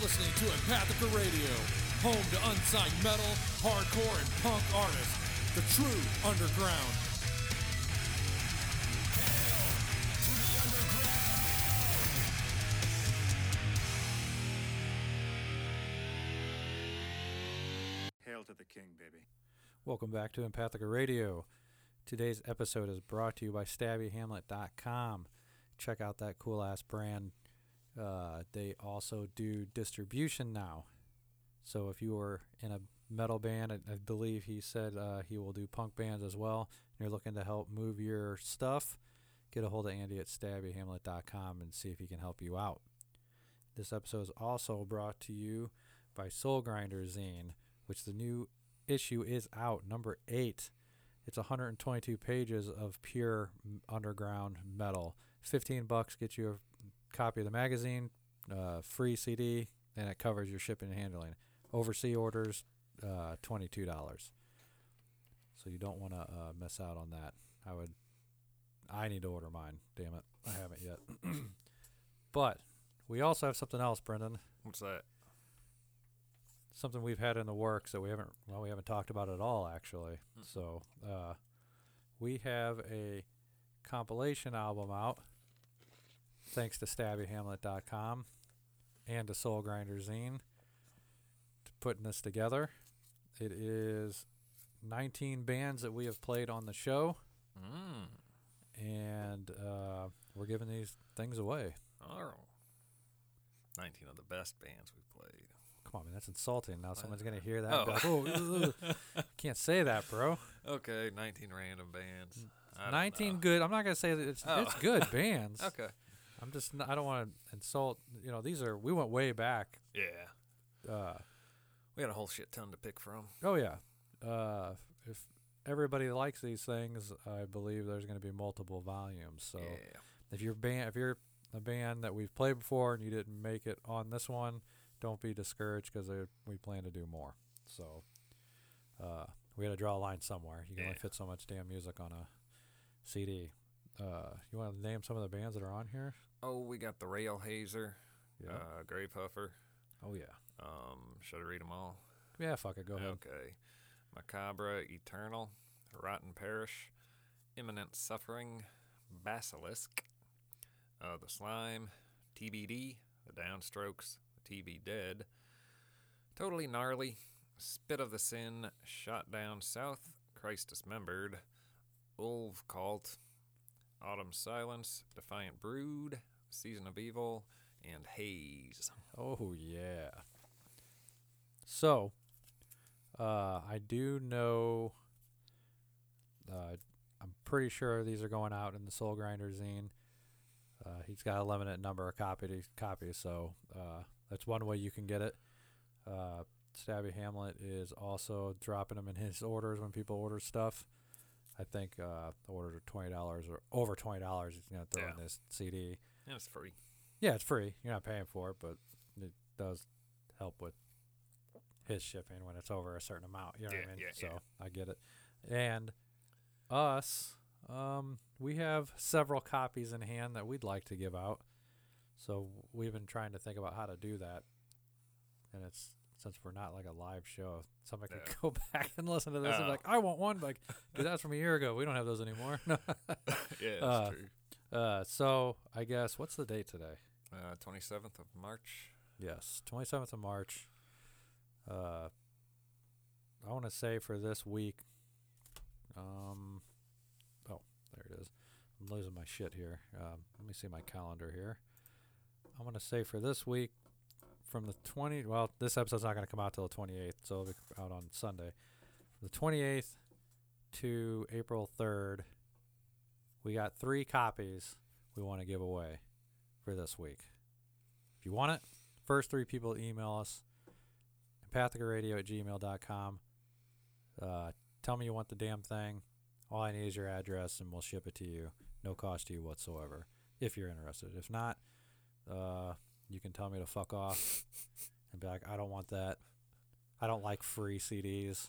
You're listening to Empathica Radio, home to unsigned metal, hardcore, and punk artists. The true underground. Hail to the king, baby. Welcome back to Empathica Radio. Today's episode is brought to you by StabbyHamlet.com. Check out that cool ass brand. Uh, they also do distribution now. So if you are in a metal band, I, I believe he said uh, he will do punk bands as well, and you're looking to help move your stuff, get a hold of Andy at StabbyHamlet.com and see if he can help you out. This episode is also brought to you by Soul Grinder Zine, which the new issue is out, number eight. It's 122 pages of pure underground metal. 15 bucks gets you a copy of the magazine, uh, free CD, and it covers your shipping and handling. Overseas orders, uh, $22. So you don't want to uh, miss out on that. I would. I need to order mine. Damn it, I haven't yet. but we also have something else, Brendan What's that? something we've had in the works that we haven't well we haven't talked about at all actually so uh, we have a compilation album out thanks to stabbyhamlet.com and to soul grinder zine to putting this together it is 19 bands that we have played on the show Mm. and uh, we're giving these things away Oh. 19 of the best bands we've played. come on man that's insulting now someone's going to hear that Oh. like, oh ugh, ugh." can't say that bro Okay, 19 random bands. I 19 good. I'm not gonna say that it's Oh. it's good bands. Okay. I'm just—I don't want to insult. You know, these are we went way back. Yeah. Uh, We had a whole shit ton to pick from. oh yeah. Uh, if everybody likes these things, I believe there's going to be multiple volumes. So yeah. if you're band, if you're a band that we've played before and you didn't make it on this one, don't be discouraged because we plan to do more. So uh, we had to draw a line somewhere. You can only fit so much damn music on a CD. Uh, you want to name some of the bands that are on here? Oh, we got the Rail Hazer, Yeah. uh, Grey Puffer. oh yeah. Um, should I read them all? Yeah. Fuck it. Go ahead. Okay. Macabre Eternal, Rotten Parish, Imminent Suffering, Basilisk, uh, The Slime, TBD, The Downstrokes, The TB Dead, Totally Gnarly, Spit of the Sin, Shot Down South, Christ Dismembered, Ulv Cult, Autumn Silence, Defiant Brood, Season of Evil, and Haze. Oh yeah. So, uh, I do know. Uh, I'm pretty sure these are going out in the Soul Grinder zine. Uh, he's got a limited number of copy copies, so uh, that's one way you can get it. Uh, Stabby Hamlet is also dropping them in his orders when people order stuff. I think uh, the orders are twenty dollars or over twenty dollars. He's gonna throw in Yeah. this CD. And it's free. Yeah, it's free. You're not paying for it, but it does help with his shipping when it's over a certain amount. You know what I mean? yeah, so yeah. I get it. And us, um, we have several copies in hand that we'd like to give out. So we've been trying to think about how to do that. And it's since we're not like a live show, somebody Yeah. could go back and listen to this and be like, I want one. Like, dude, that's from a year ago. We don't have those anymore. Yeah, that's Uh, true. uh, so I guess what's the date today? Uh, 27th of March. Yes, 27th of March. Uh, I want to say for this week. Um, oh, there it is. I'm losing my shit here. Um, let me see my calendar here. I'm to say for this week, from the 20. Well, this episode's not going to come out till the 28th, so it'll be out on Sunday. The 28th to April 3rd, we got three copies we want to give away for this week. If you want it, first three people email us empathicaradio at gmail.com. Uh, tell me you want the damn thing. All I need is your address and we'll ship it to you. No cost to you whatsoever if you're interested. If not, uh, you can tell me to fuck off and be like, I don't want that. I don't like free CDs.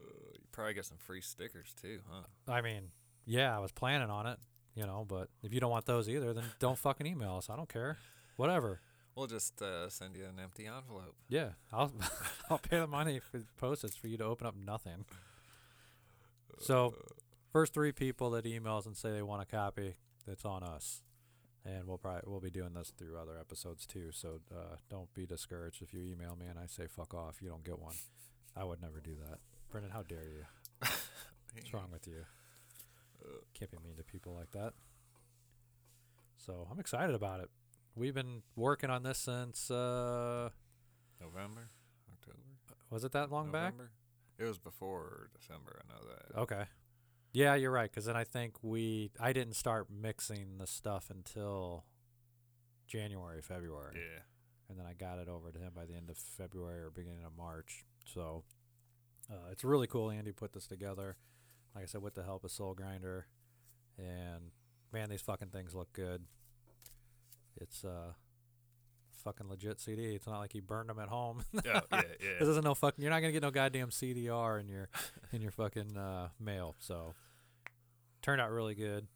Uh, you probably get some free stickers too, huh? I mean, yeah, I was planning on it, you know, but if you don't want those either, then don't fucking email us. I don't care. Whatever. We'll just uh, send you an empty envelope. Yeah, I'll I'll pay the money for postage for you to open up nothing. So, first three people that emails and say they want a copy, that's on us, and we'll probably we'll be doing this through other episodes too. So uh, don't be discouraged if you email me and I say fuck off, you don't get one. I would never do that, Brendan. How dare you? What's wrong with you? Can't be mean to people like that. So I'm excited about it. We've been working on this since uh, November, October, was it that long back? It was before December. I know that. Okay. Yeah, you're right. Because then I think we I didn't start mixing the stuff until January, February, Yeah. and then I got it over to him by the end of February or beginning of March. So uh, it's really cool. Andy put this together, like I said, with the help of Soul Grinder, and man, these fucking things look good. It's uh fucking legit CD. It's not like he burned them at home. Yeah. Yeah. This isn't no fucking. You're not gonna get no goddamn CDR in your in your fucking uh, mail. So turned out really good.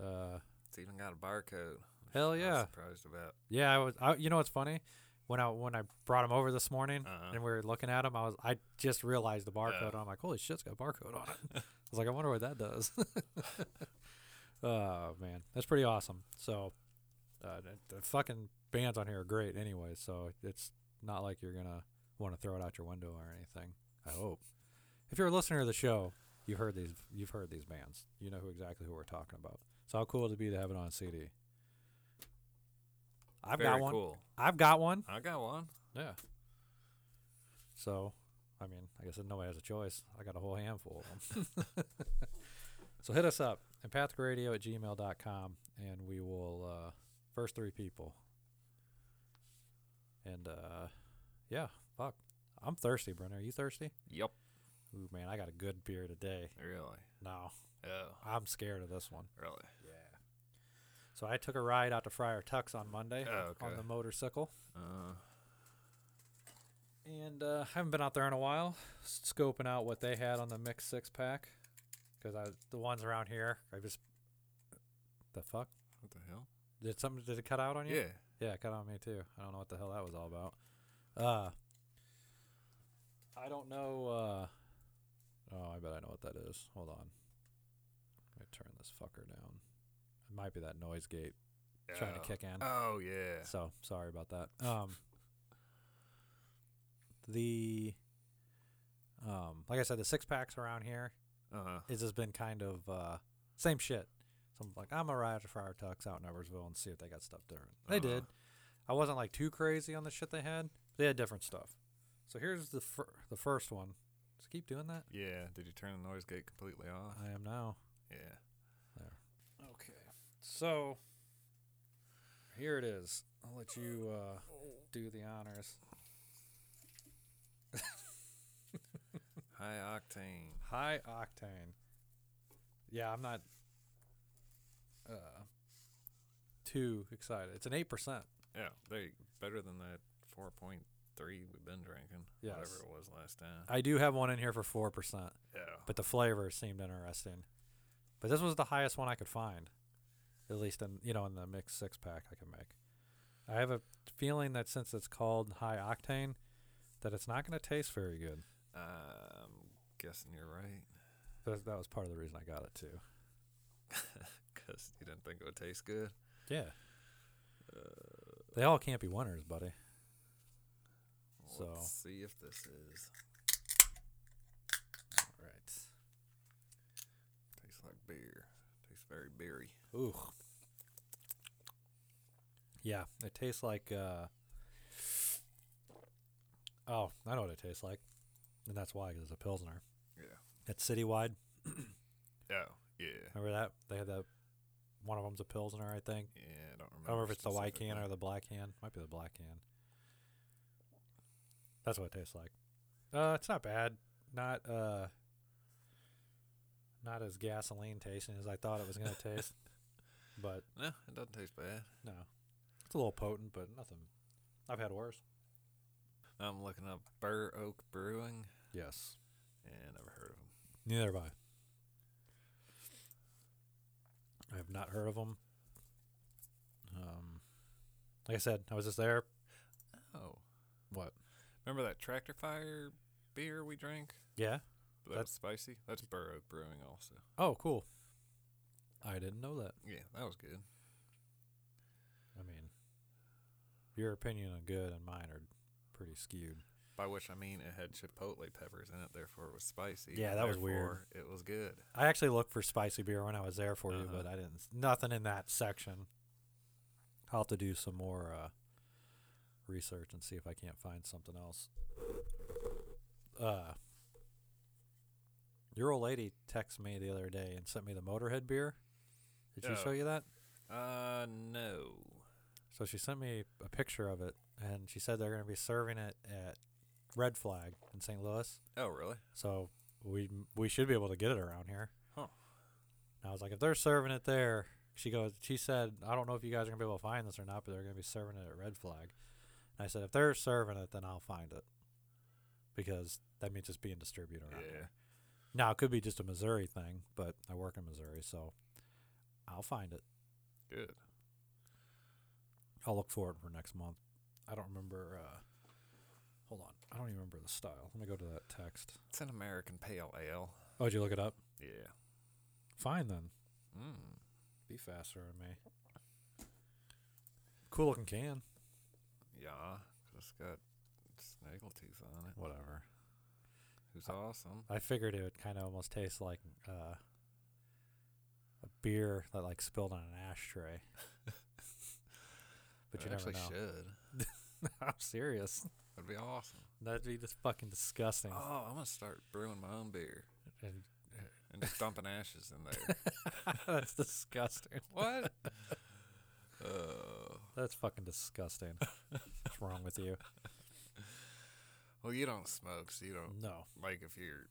Uh, It's even got a barcode. Hell I was yeah. surprised about. yeah, I was. I, you know what's funny? When I when I brought him over this morning Uh-huh. and we were looking at him, I was I just realized the barcode. Yeah. and I'm like, holy shit, it's got a barcode on it. I was like, I wonder what that does. oh man, that's pretty awesome. So uh, the, the fucking bands on here are great anyway. So it's not like you're gonna want to throw it out your window or anything. I hope. If you're a listener to the show, you've heard these. You've heard these bands. You know who exactly who we're talking about. So how cool would it be to have it on CD? I've Very got one. cool. I've got one. I got one. Yeah. So, I mean, I guess nobody has a choice. I got a whole handful of them. so hit us up, empathicaradio at gmail.com, and we will, uh, first three people. And, uh, yeah, fuck. I'm thirsty, Brenner. Are you thirsty? Yep. Ooh, man, I got a good beer today. Really. No, Oh. I'm scared of this one. Really. Yeah. So I took a ride out to Friar Tuck's on Monday Oh, on the motorcycle. Uh. And uh, haven't been out there in a while, scoping out what they had on the mixed six pack. Because I the ones around here, I just the fuck What the hell? Did something did it cut out on you? Yeah. yeah, it cut out on me too. I don't know what the hell that was all about. Uh, I don't know. Uh, oh, I bet I know what that is. Hold on, let me turn this fucker down. It might be that noise gate trying to Oh. kick in. Oh yeah. So sorry about that. Um, the um, like I said, the six packs around here Uh huh. it's just been kind of uh, same shit. So I'm like, I'm gonna ride to Friar Tuck's out in Eversville and see if they got stuff different. They Uh-huh. did. I wasn't like too crazy on the shit they had. They had different stuff. So here's the fir- the first one. Just keep doing that. Yeah. Did you turn the noise gate completely off? I am now. Yeah. There. Okay. So here it is. I'll let you uh, do the honors. High octane. High octane. Yeah, I'm not uh, too excited. It's an eight percent. Yeah. They better than that 4.3 we've been drinking. Yes. Whatever it was last time. I do have one in here for four percent, yeah. but the flavor seemed interesting. But this was the highest one I could find, at least in you know in the mixed six pack I can make. I have a feeling that since it's called high octane, that it's not going to taste very good. I'm guessing you're right. That, that was part of the reason I got it too. Because you didn't think it would taste good. Yeah. They all can't be winners, buddy. So- Let's see if this is. All right. Tastes like beer. Tastes very beery. Ooh. Yeah, it tastes like. uh Oh, I know what it tastes like, and that's why 'cause it's a pilsner. Yeah. It's citywide. Oh, yeah. Remember that they had the one of them's a pilsner, I think. Yeah, I don't remember. I don't remember if it's the white can or the black can. Might be the black can. That's what it tastes like. Uh, it's not bad. Not uh, not as gasoline tasting as I thought it was gonna taste, but No, it doesn't taste bad. no, it's a little potent, but nothing. I've had worse. I'm looking up Burr Oak Brewing. Yes. Yeah, never heard of them. Neither have I. I have not heard of them. Um, like I said, I was just there. Oh, what? Remember that Tractor Fire beer we drank? Yeah. That That's- spicy. That's Burr Oak Brewing also. Oh, cool. I didn't know that. Yeah, that was good. I mean, your opinion on good and mine are pretty skewed. By which I mean it had chipotle peppers in it, therefore it was spicy. Yeah, that was weird. It was good. I actually looked for spicy beer when I was there for you, Uh-huh. but I didn't. Nothing in that section. I'll have to do some more uh, research and see if I can't find something else. Uh, your old lady texted me the other day and sent me the Motorhead beer. Did she Oh. show you that? Uh, no. So she sent me a picture of it, and she said they're going to be serving it at Red Flag in St. Louis. Oh, really? So we we should be able to get it around here. Huh. And I was like, if they're serving it there, she goes. She said, I don't know if you guys are gonna be able to find this or not, but they're gonna be serving it at Red Flag. And I said, if they're serving it, then I'll find it because that means it's being distributed around Yeah. here. Now it could be just a Missouri thing, but I work in Missouri, so I'll find it. Good. I'll look for it for next month. I don't remember. Uh, hold on, I don't even remember the style. Let me go to that text. It's an American Pale Ale. Oh, did you look it up? Yeah. Fine then. Mm. Be faster than me. Cool looking can. Yeah. it's got snaggletooth on it. Whatever. Who's awesome. I figured it would kind of almost taste like uh, a beer that like spilled on an ashtray. but It you never actually know. should. I'm serious. That'd be awesome. That'd be just fucking disgusting. Oh, I'm gonna start brewing my own beer And and just dumping ashes in there. that's disgusting. what? Uh, That's fucking disgusting. What's wrong with you? well, you don't smoke, so you don't No. like if you're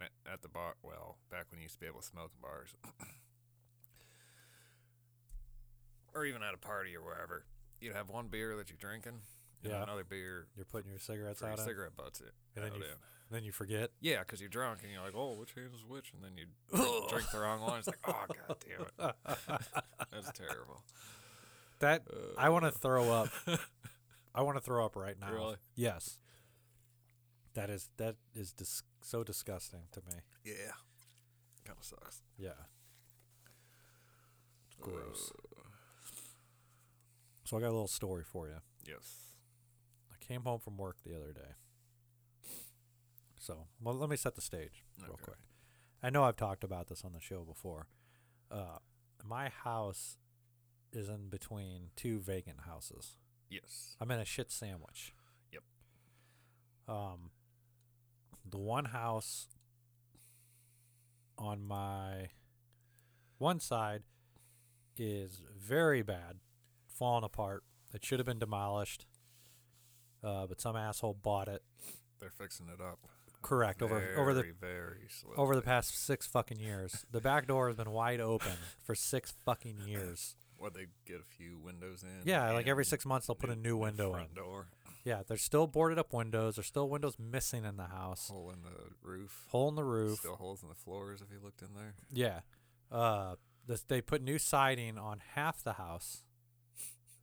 at- at the bar. Well, back when you used to be able to smoke in bars, or even at a party or wherever, you'd have one beer that you're drinking, Yeah. another beer You're putting your cigarettes your out. in, cigarette butts it. And then you in. then you forget. Yeah, because you're drunk and you're like, oh, which hand is which? And then you drink, drink the wrong one. It's like, oh, god damn it. That's terrible. That Uh, I want to throw up. I want to throw up right now. Really? Yes. That is that is dis- so disgusting to me. Yeah. Kind of sucks. Yeah. Gross. Uh, So I got a little story for you. yes. I came home from work the other day. So, well, let me set the stage real Okay. quick. I know I've talked about this on the show before. Uh, my house is in between two vacant houses. Yes. I'm in a shit sandwich. Yep. Um, the one house on my one side is very bad, falling apart. It should have been demolished, uh, but some asshole bought it. They're fixing it up. Correct over very, over the very slowly. over the past six fucking years. The back door has been wide open for six fucking years. What they get a few windows in. Yeah, like every six months they'll put a new window front in. door, Yeah, there's still boarded up windows. There's still windows missing in the house. hole in the roof. Hole in the roof. Still holes in the floors if you looked in there. Yeah. Uh, this, they put new siding on half the house.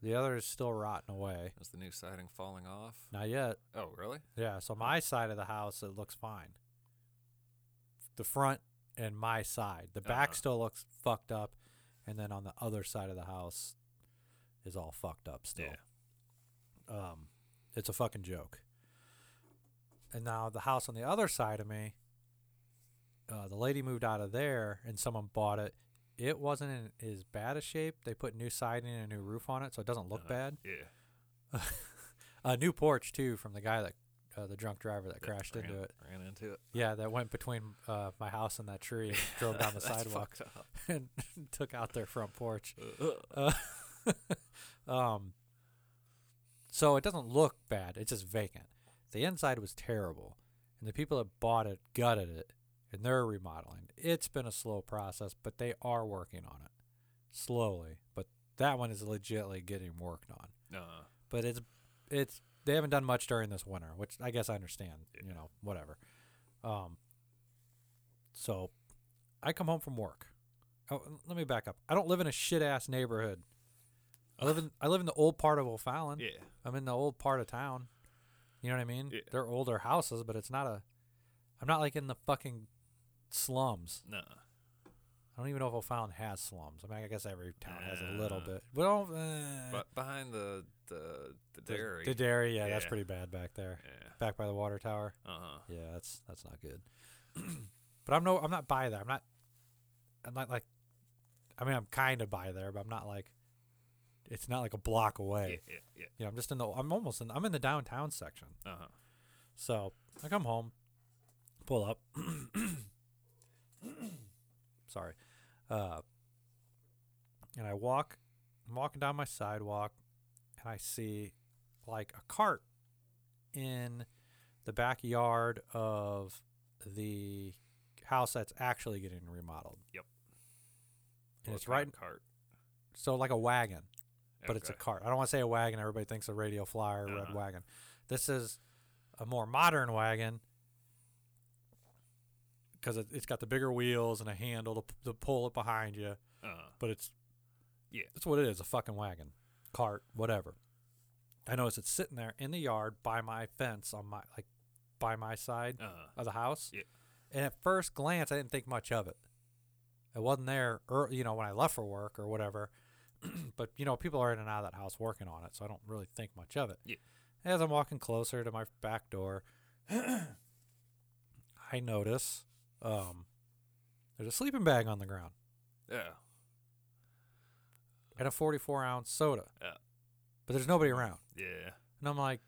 The other is still rotting away. Is the new siding falling off? Not yet. Oh, really? Yeah. So my side of the house it looks fine. The front and my side. The back Uh-huh. still looks fucked up, and then on the other side of the house is all fucked up still. Um, it's a fucking joke. And now the house on the other side of me, uh, the lady moved out of there, and someone bought it. It wasn't in as bad a shape. They put new siding and a new roof on it, so it doesn't look Uh-huh. bad. Yeah. A new porch too from the guy that, uh, the drunk driver that Yeah, crashed ran, into it. Ran into it. Yeah, that went between uh, my house and that tree and drove down the sidewalk and took out their front porch. Uh, Uh, um, so it doesn't look bad. It's just vacant. The inside was terrible, and the people that bought it gutted it, and they're remodeling. It's been a slow process, but they are working on it slowly. But that one is legitly getting worked on. uh, But it's it's they haven't done much during this winter, which I guess I understand. You know, whatever. Um. So, I come home from work. Oh, let me back up. I don't live in a shit ass neighborhood. I live in I live in the old part of O'Fallon. yeah. I'm in the old part of town. You know what I mean? Yeah. They're older houses, but it's not a. I'm not like in the fucking slums. No. I don't even know if O'Fallon has slums. I mean, I guess every town has a little bit. Well, uh, But behind the the the the- dairy. The dairy, yeah, that's pretty bad back there. yeah. Back by the water tower. Uh huh. Yeah, that's that's not good. but I'm no, I'm not by there. I'm not. I'm not like. I mean, I'm kind of by there, but I'm not like. It's not like a block away. Yeah. Yeah. Yeah. Yeah, I'm just in the. I'm almost in. I'm in the downtown section. Uh huh. So I come home, pull up. Sorry, uh, and I walk. I'm walking down my sidewalk, and I see like a cart in the backyard of the house that's actually getting remodeled. Yep. And What it's right, of cart. so like a wagon but it's a cart. I don't want to say a wagon. Everybody thinks a radio flyer red Uh-huh. wagon. This is a more modern wagon because it, it's got the bigger wheels and a handle to, to pull it behind you. Uh, But it's Yeah. that's what it is—a fucking wagon, cart, whatever. I notice it's sitting there in the yard by my fence on my like by my side uh, of the house. Yeah. And at first glance, I didn't think much of it. It wasn't there, ear you know, when I left for work or whatever. but you know, people are in and out of that house working on it, so I don't really think much of it. Yeah. As I'm walking closer to my back door, I notice um, there's a sleeping bag on the ground yeah. and a 44 ounce soda. Yeah. But there's nobody around, Yeah. and I'm like,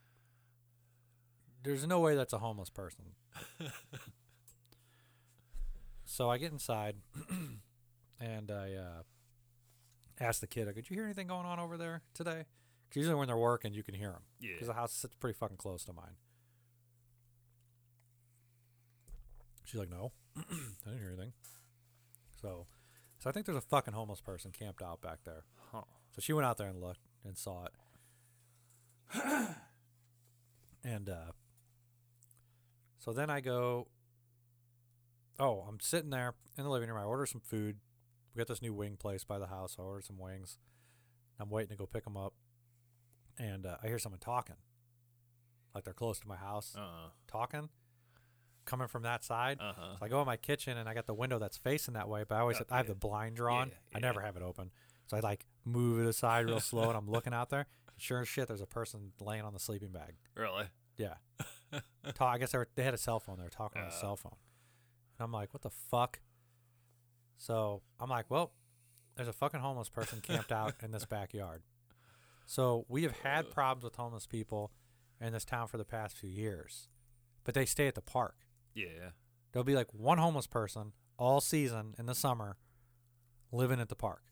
there's no way that's a homeless person. So I get inside and I uh, ask the kid, could you hear anything going on over there today?" 'Cause usually when they're working, you can hear them Yeah. because the house sits pretty fucking close to mine. She's like, "No, I didn't hear anything." So, so I think there's a fucking homeless person camped out back there. Huh. So she went out there and looked and saw it. and uh, so then I go. Oh, I'm sitting there in the living room. I order some food. We got this new wing place by the house. I ordered some wings. I'm waiting to go pick them up, and uh, I hear someone talking, like they're close to my house, Uh talking, coming from that side. Uh huh. So I go in my kitchen and I got the window that's facing that way, but I always Oh, I have yeah. the blind drawn. Yeah, I never have it open. So I like move it aside real slow and I'm looking out there. Sure as shit, there's a person laying on the sleeping bag. Really? Yeah. Ta- I guess they, were, they had a cell phone. They were talking on a Uh. cell phone. And I'm like, what the fuck? So I'm like, well, there's a fucking homeless person camped out in this backyard. So we have had problems with homeless people in this town for the past few years, but they stay at the park. Yeah. There'll be like one homeless person all season in the summer living at the park.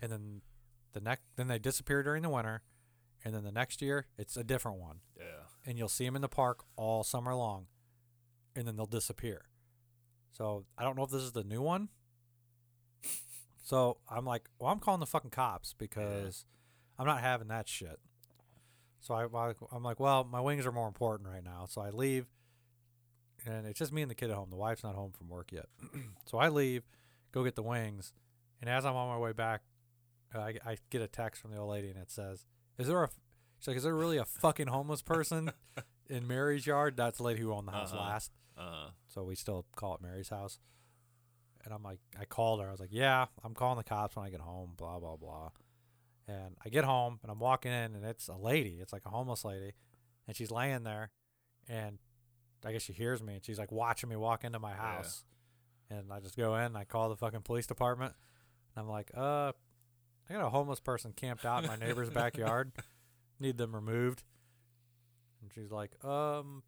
And then the next then they disappear during the winter and then the next year it's a different one. Yeah. And you'll see them in the park all summer long and then they'll disappear. So, I don't know if this is the new one. So, I'm like, well, I'm calling the fucking cops because I'm not having that shit. So I, I- I'm like, well, my wings are more important right now. So I leave, and it's just me and the kid at home. The wife's not home from work yet. so I leave, go get the wings, and as I'm on my way back, uh, I, I get a text from the old lady, and it says, "Is there a?" She's like, "Is there really a fucking homeless person in Mary's yard?" That's the lady who owned the house Uh-huh. last, Uh so we still call it Mary's house. And I'm like, I called her. I was like, "Yeah, I'm calling the cops when I get home." Blah blah blah. And I get home and I'm walking in and it's a lady. It's like a homeless lady, and she's laying there, and I guess she hears me and she's like watching me walk into my Yeah. house. And I just go in. And I call the fucking police department. And I'm like, uh, I got a homeless person camped out in my neighbor's backyard. Need them removed. And she's like, um,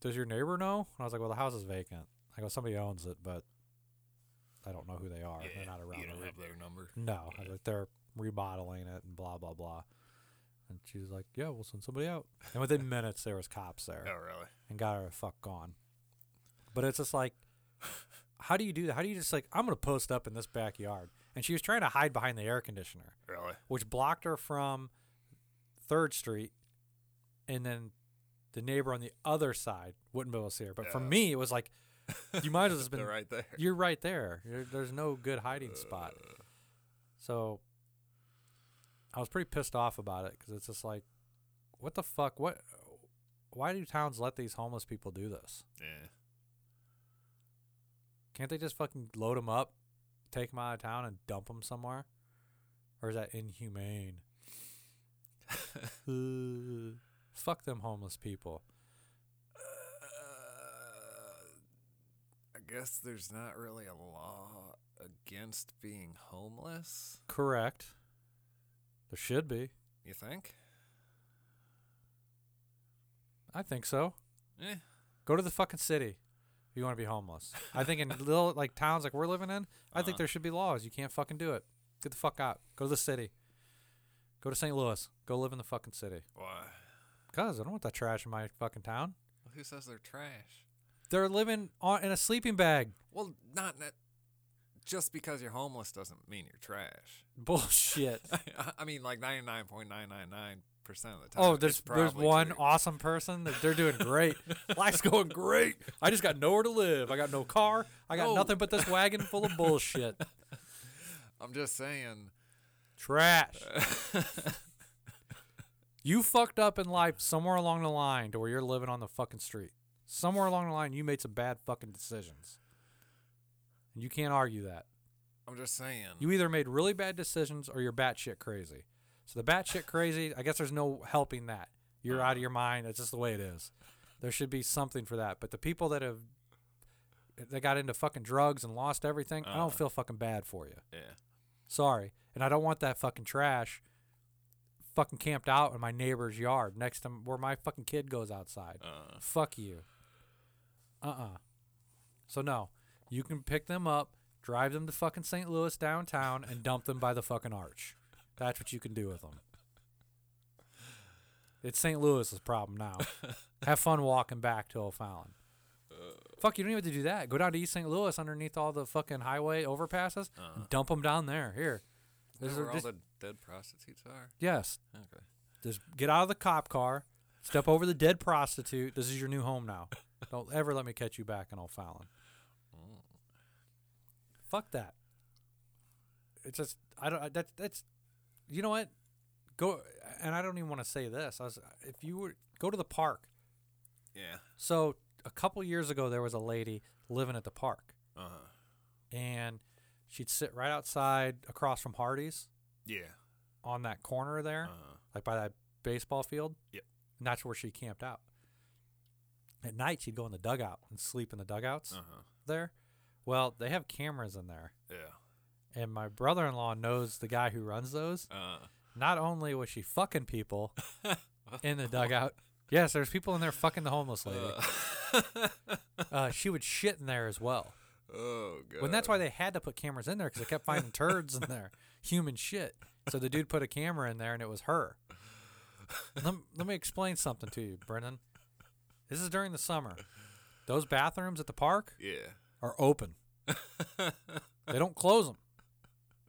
does your neighbor know? And I was like, well, the house is vacant. I go, somebody owns it, but I don't know who they are. yeah. They're not around. You don't have their number. no, Yeah. like they're remodeling it and blah blah blah. And she was like, "Yeah, we'll send somebody out." And within minutes, there was cops there Oh really? and got her the fuck gone. But it's just like, how do you do that? How do you just like, I'm gonna post up in this backyard? And she was trying to hide behind the air conditioner, Really? which blocked her from Third Street, and then the neighbor on the other side wouldn't be able to see her. But for Yeah. me, it was like, you might as well have been They're right there. you're right there. You're, there's no good hiding spot. Uh. So I was pretty pissed off about it because it's just like, what the fuck? What? why do towns let these homeless people do this? Yeah. Can't they just fucking load them up, take them out of town, and dump them somewhere? Or is that inhumane? Uh, fuck them homeless people. Uh, I guess there's not really a law against being homeless. Correct. There should be. You think? I think so. Eh. Go to the fucking city if you want to be homeless. I think in little like towns like we're living in, I think Uh-huh. there should be laws. You can't fucking do it. Get the fuck out. Go to the city. Go to St. Louis. Go live in the fucking city. Why? Cause I don't want that trash in my fucking town. Who says they're trash? They're living on in a sleeping bag. Well, not net. Just because you're homeless doesn't mean you're trash. Bullshit. I mean, like 99.999% of the time. oh, there's there's one true. awesome person that they're doing great. Life's going great. I just got nowhere to live. I got no car. I got No. nothing but this wagon full of bullshit. I'm just saying. Trash. You fucked up in life somewhere along the line to where you're living on the fucking street. Somewhere along the line, you made some bad fucking decisions. And you can't argue that. I'm just saying. You either made really bad decisions or you're batshit crazy. So the batshit crazy, I guess there's no helping that. You're out of your mind. It's just the way it is. There should be something for that. But the people that have that got into fucking drugs and lost everything, I Uh-huh. don't feel fucking bad for you. yeah. Sorry. And I don't want that fucking trash fucking camped out in my neighbor's yard next to where my fucking kid goes outside. Uh, Fuck you. Uh uh So, no. You can pick them up, drive them to fucking St. Louis downtown, and dump them by the fucking arch. That's what you can do with them. It's St. Louis's problem now. Have fun walking back to O'Fallon. Fuck, you don't even have to do that. Go down to East St. Louis underneath all the fucking highway overpasses uh, and dump them down there. Here. Is where all the dead prostitutes are? yes. Okay. Just get out of the cop car, step over the dead prostitute. This is your new home now. Don't ever let me catch you back in O'Fallon. Fuck that. It's just I don't. I- That's that's. You know what? Go and I don't even want to say this. I was if you were go to the park. Yeah. So a couple years ago, there was a lady living at the park, Uh huh. and she'd sit right outside across from Hardee's Yeah. on that corner there. Uh huh. like by that baseball field. Yep. And that's where she camped out. At night, she'd go in the dugout and sleep in the dugouts Uh huh. there. Well, they have cameras in there. Yeah. And my brother in law knows the guy who runs those. Uh. Not only was she fucking people in the dugout, yes, there's people in there fucking the homeless lady. Uh, Uh, she would shit in there as well. oh god. Well, and that's why they had to put cameras in there because they kept finding turds in there, human shit. So the dude put a camera in there, and it was her. let, let me explain something to you, Brennan. This is during the summer. Those bathrooms at the park Yeah. Are open. they don't close them.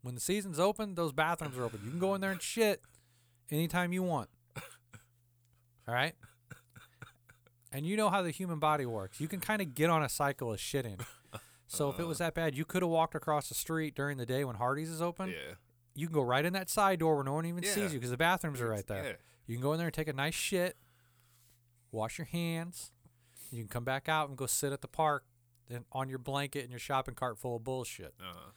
When the season's open, those bathrooms are open. You can go in there and shit anytime you want. All right? And you know how the human body works. You can kind of get on a cycle of shitting. So if it was that bad, you could have walked across the street during the day when Hardee's is open. Yeah. You can go right in that side door where no one even Yeah. sees you because the bathrooms are right there. Yeah. You can go in there and take a nice shit, wash your hands. You can come back out and go sit at the park on your blanket and your shopping cart full of bullshit Uh.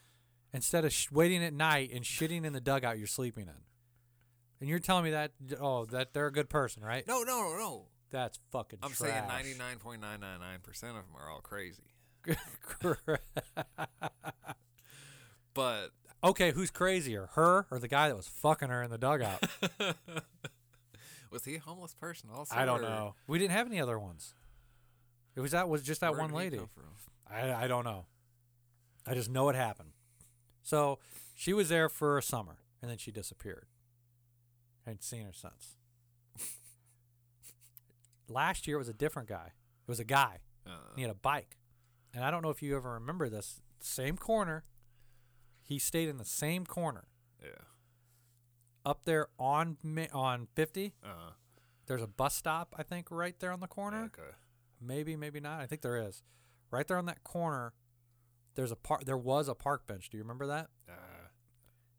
instead of sh- waiting at night and shitting in the dugout you're sleeping in. And you're telling me that oh that they're a good person, right? No, no, no, no. That's fucking I'm trash. saying 99.999% of them are all crazy. But okay, who's crazier, her or the guy that was fucking her in the dugout? was he a homeless person also? I don't or know. We didn't have any other ones. It was that was just that where one lady. I, I don't know. I just know it happened. So she was there for a summer and then she disappeared. I hadn't seen her since. Last year it was a different guy. It was a guy. Uh, He had a bike. And I don't know if you ever remember this. Same corner. He stayed in the same corner. yeah. Up there on on 50, Uh, there's a bus stop, I think, right there on the corner. okay. Maybe, maybe not. I think there is. Right there on that corner, there's a park. There was a park bench. Do you remember that? Uh,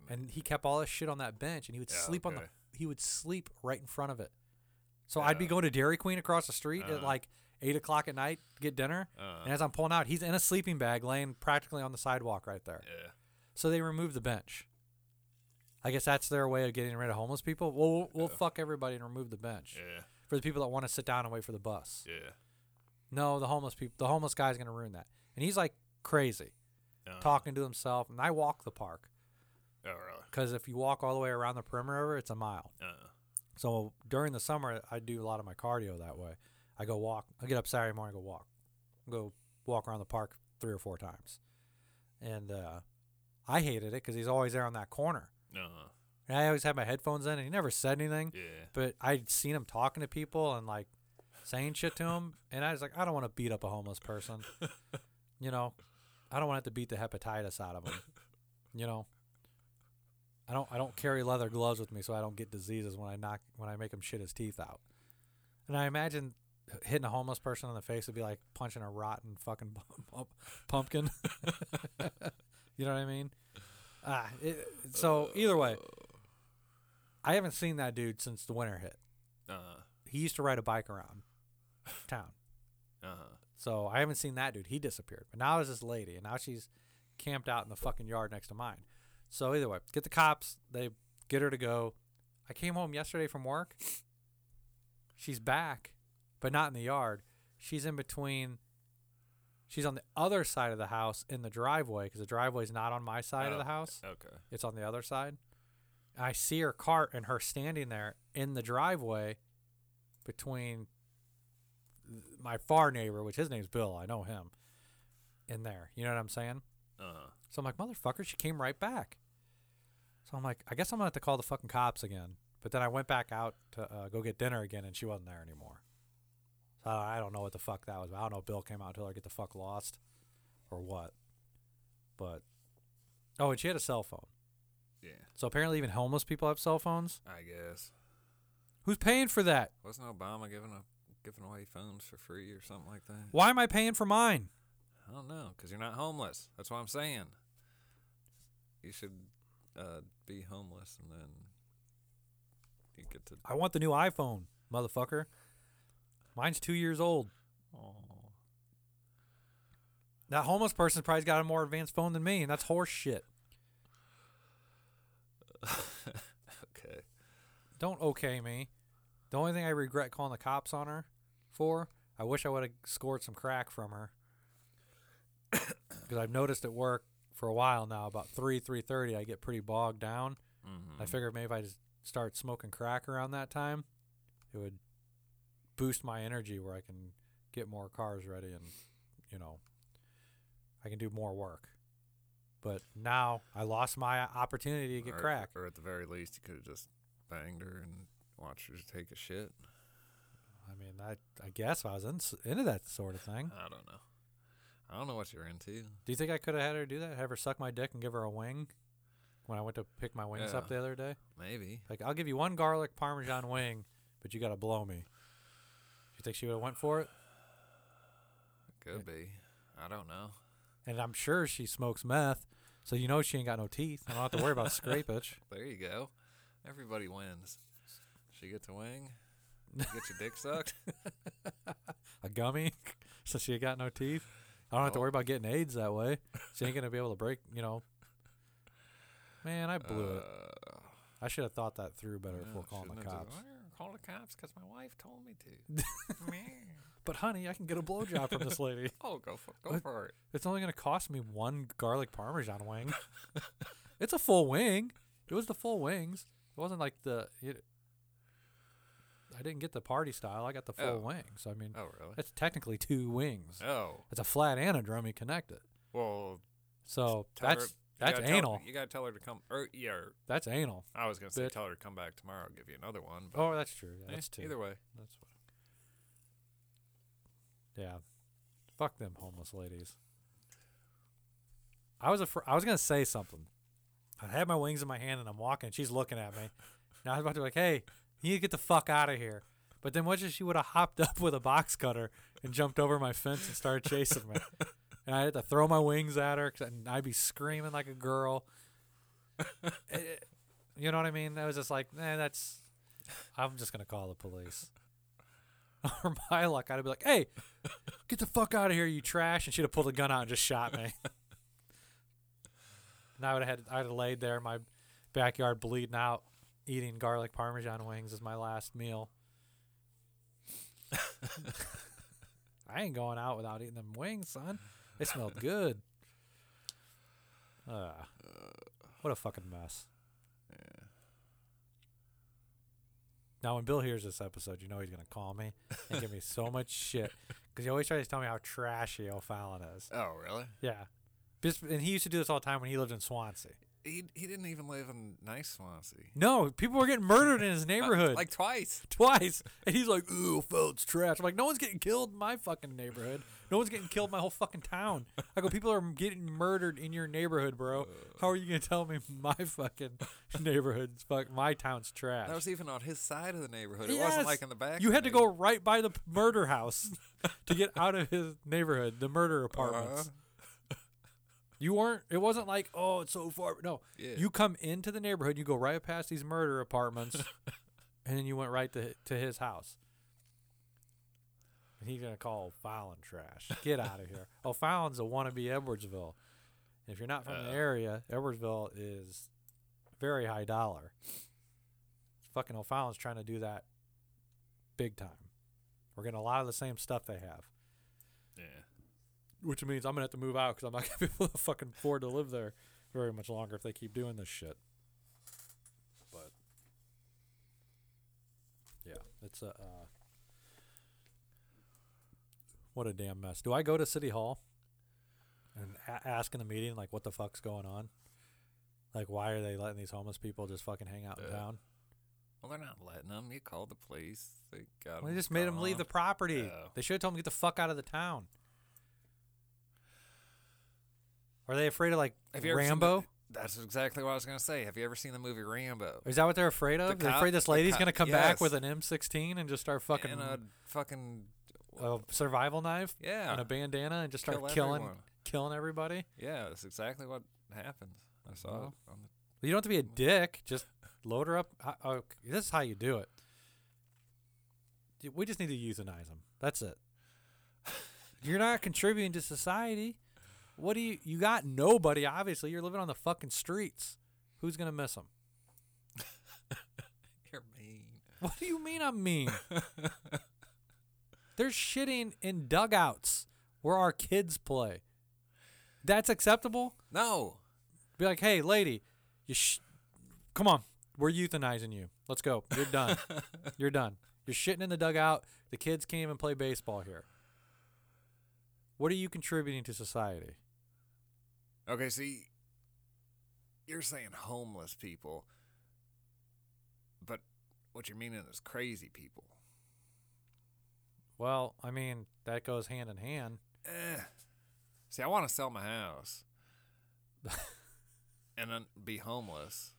And he kept all his shit on that bench, and he would Yeah, sleep on the. He would sleep right in front of it. So I'd be going to Dairy Queen across the street at Uh. like eight o'clock at night to get dinner. Uh, And as I'm pulling out, he's in a sleeping bag laying practically on the sidewalk right there. yeah. So they removed the bench. I guess that's their way of getting rid of homeless people. Well, we'll, we'll Yeah. fuck everybody and remove the bench Yeah. for the people that want to sit down and wait for the bus. Yeah. No, the homeless people, the homeless guy's gonna ruin that. And he's like crazy, Uh, talking to himself. And I walk the park Oh, really? because if you walk all the way around the perimeter, it's a mile. Uh, So during the summer, I do a lot of my cardio that way. I go walk. I get up Saturday morning, go walk, go walk around the park three or four times, and uh, I hated it because he's always there on that corner. uh, And I always had my headphones in, and he never said anything. yeah. But I'd seen him talking to people and like saying shit to him, and I was like, I don't want to beat up a homeless person. you know, I don't want to have to beat the hepatitis out of him. You know, I don't. I don't carry leather gloves with me, so I don't get diseases when I knock when I make him shit his teeth out. And I imagine hitting a homeless person in the face would be like punching a rotten fucking pumpkin. you know what I mean? Ah, it, so either way, I haven't seen that dude since the winter hit. Uh, He used to ride a bike around town. uh, So I haven't seen that dude. He disappeared. But now there's this lady, and now she's camped out in the fucking yard next to mine. So either way, get the cops. They get her to go. I came home yesterday from work. She's back, but not in the yard. She's in between. She's on the other side of the house in the driveway because the driveway's not on my side of Oh, the house. okay. It's on the other side. I see her cart and her standing there in the driveway between my far neighbor, which his name's Bill. I know him. In there. You know what I'm saying? Uh, So I'm like, motherfucker, she came right back. So I'm like, I guess I'm going to have to call the fucking cops again. But then I went back out to uh, go get dinner again and she wasn't there anymore. So I don't know what the fuck that was. I don't know if Bill came out told her get the fuck lost or what. But, oh, and she had a cell phone. yeah. So apparently, even homeless people have cell phones. I guess. Who's paying for that? Wasn't Obama giving a giving away phones for free or something like that? Why am I paying for mine? I don't know, cause you're not homeless. That's what I'm saying. You should uh, be homeless and then you get to. I want the new iPhone, motherfucker. Mine's two years old. Oh. That homeless person's probably got a more advanced phone than me, and that's horse shit. okay. Don't okay me. The only thing I regret calling the cops on her for, I wish I would have scored some crack from her. Because I've noticed at work for a while now, about three three thirty, I get pretty bogged down. Mm-hmm. I figured maybe if I just start smoking crack around that time, it would boost my energy where I can get more cars ready and, you know, I can do more work. But now I lost my opportunity to get or, crack. Or at the very least, you could have just banged her and watched her take a shit. I mean, I I guess I was in, into that sort of thing. I don't know. I don't know what you're into. Do you think I could have had her do that? Have her suck my dick and give her a wing when I went to pick my wings up the other day? Maybe. Like, I'll give you one garlic parmesan wing, but you got to blow me. You think she would have went for it? Could be. I don't know. And I'm sure she smokes meth, so you know she ain't got no teeth. I don't have to worry about scrapage. There you go. Everybody wins. She gets a wing. You get your dick sucked. A gummy, so she got no teeth. I don't have to worry about getting AIDS that way. She ain't gonna be able to break. You know. Man, I blew it. Uh, I should have thought that through better before calling the shouldn't have cops. just, "Well, Call the cops because my wife told me to. Meh. But honey, I can get a blowjob from this lady. oh, go for, go What? for it. It's only going to cost me one garlic parmesan wing. it's a full wing. It was the full wings. It wasn't like the. It, I didn't get the party style. I got the full Oh. wing. So I mean, Oh, really? it's technically two wings. Oh, It's a flat and a drummy connected. well, So tell her- that's that's anal. you gotta tell her to come. Or yeah, or- That's anal. I was gonna say tell her to come back tomorrow. I'll give you another one. Oh, that's true. Yeah, eh, that's two. either way. That's what. Yeah, fuck them homeless ladies. I was afr- I was gonna say something. I had my wings in my hand and I'm walking. and She's looking at me. Now I was about to be like, "Hey, you need to get the fuck out of here." But then what if she would have hopped up with a box cutter and jumped over my fence and started chasing me? and I had to throw my wings at her 'cause- and I'd be screaming like a girl. Eh, you know what I mean? I was just like, "Nah, that's." I'm just gonna call the police. or my luck, I'd be like, "Hey, get the fuck out of here, you trash!" And she'd have pulled a gun out and just shot me. and I would have had I'd have laid there in my backyard bleeding out, eating garlic parmesan wings as my last meal. I ain't going out without eating them wings, son. They smelled good. Uh, what a fucking mess. Yeah. Now, when Bill hears this episode, you know he's gonna call me and give me so much shit because he always tries to tell me how trashy O'Fallon is. Oh, really? Yeah, Just- and he used to do this all the time when he lived in Swansea. He he didn't even live in nice Swansea. No, people were getting murdered in his neighborhood like twice. twice, and he's like, "Ooh, O'Fallon's trash." I'm like, "No one's getting killed in my fucking neighborhood. No one's getting killed in my whole fucking town." I go, "People are getting murdered in your neighborhood, bro. How are you gonna tell me my fucking neighborhood's fuck my town's trash?" That was even on his side of the neighborhood. It Yes. wasn't like in the back. You had to go right by the murder house to get out of his neighborhood, the murder apartments. Uh-huh. You weren't. It wasn't like, oh, it's so far. No, Yeah. you come into the neighborhood, you go right past these murder apartments, and then you went right to to his house. And he's gonna call Fallon trash. Get out of here. Oh, Fallon's a wannabe Edwardsville. If you're not from the Uh. area, Edwardsville is very high dollar. Fucking O'Fallon's trying to do that big time. We're getting a lot of the same stuff they have, Yeah. Which means I'm gonna have to move out because I'm not gonna be able to fucking afford to live there very much longer if they keep doing this shit. But yeah, it's a uh, what a damn mess. Do I go to City Hall and a- ask in the meeting like what the fuck's going on? Like why are they letting these homeless people just fucking hang out in Yeah. town? Well, they're not letting them. You called the police. They got. Well, they 'em just made them leave the gone. property. Yeah. They should have told them to get the fuck out of the town. Are they afraid of like Have you ever seen Rambo? the- that's exactly what I was gonna say. Have you ever seen the movie Rambo? Is that what they're afraid of? The they're cop- afraid this the lady's cop- gonna come back yes. with an M16 and just start fucking and a fucking a survival knife yeah. and a bandana and just start kill killing everyone. killing everybody. Yeah, that's exactly what happens. I saw it on the You don't have to be a dick. Just load her up. I- oh, this is how you do it. We just need to euthanize them. That's it. You're not contributing to society. What do you? You got nobody. Obviously, you're living on the fucking streets. Who's gonna miss them? You're mean. What do you mean I'm mean? They're shitting in dugouts where our kids play. That's acceptable? No. Be like, hey, lady, you sh- come on, we're euthanizing you. Let's go. You're done. You're done. You're shitting in the dugout. The kids can't even play baseball here. What are you contributing to society? Okay, see, you're saying homeless people, but what you're meaning is crazy people. Well, I mean, that goes hand in hand. Eh. See, I want to sell my house and then be homeless,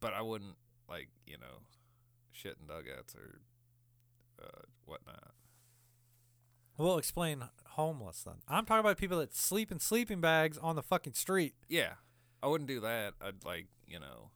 but I wouldn't like you know shit in dugouts or uh, whatnot. We'll explain homeless then. I'm talking about people that sleep in sleeping bags on the fucking street. Yeah, I wouldn't do that. I'd like you know.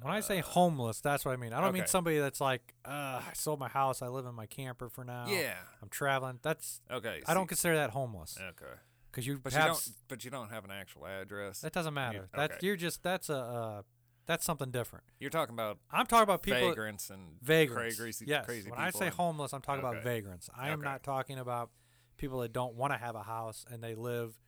When I say Uh, homeless, that's what I mean. I don't mean somebody that's like, uh, I sold my house, I live in my camper for now. Yeah. I'm traveling. That's Okay. I don't consider that homeless Okay. because you But you don't. But you don't have an actual address. that doesn't matter. That's okay. you're just that's a uh, that's something different. You're talking about I'm talking about people vagrants and vagrants. crazy, yes. crazy when. I say and- homeless, I'm talking about vagrants. I am Okay. not talking about people that don't want to have a house and they live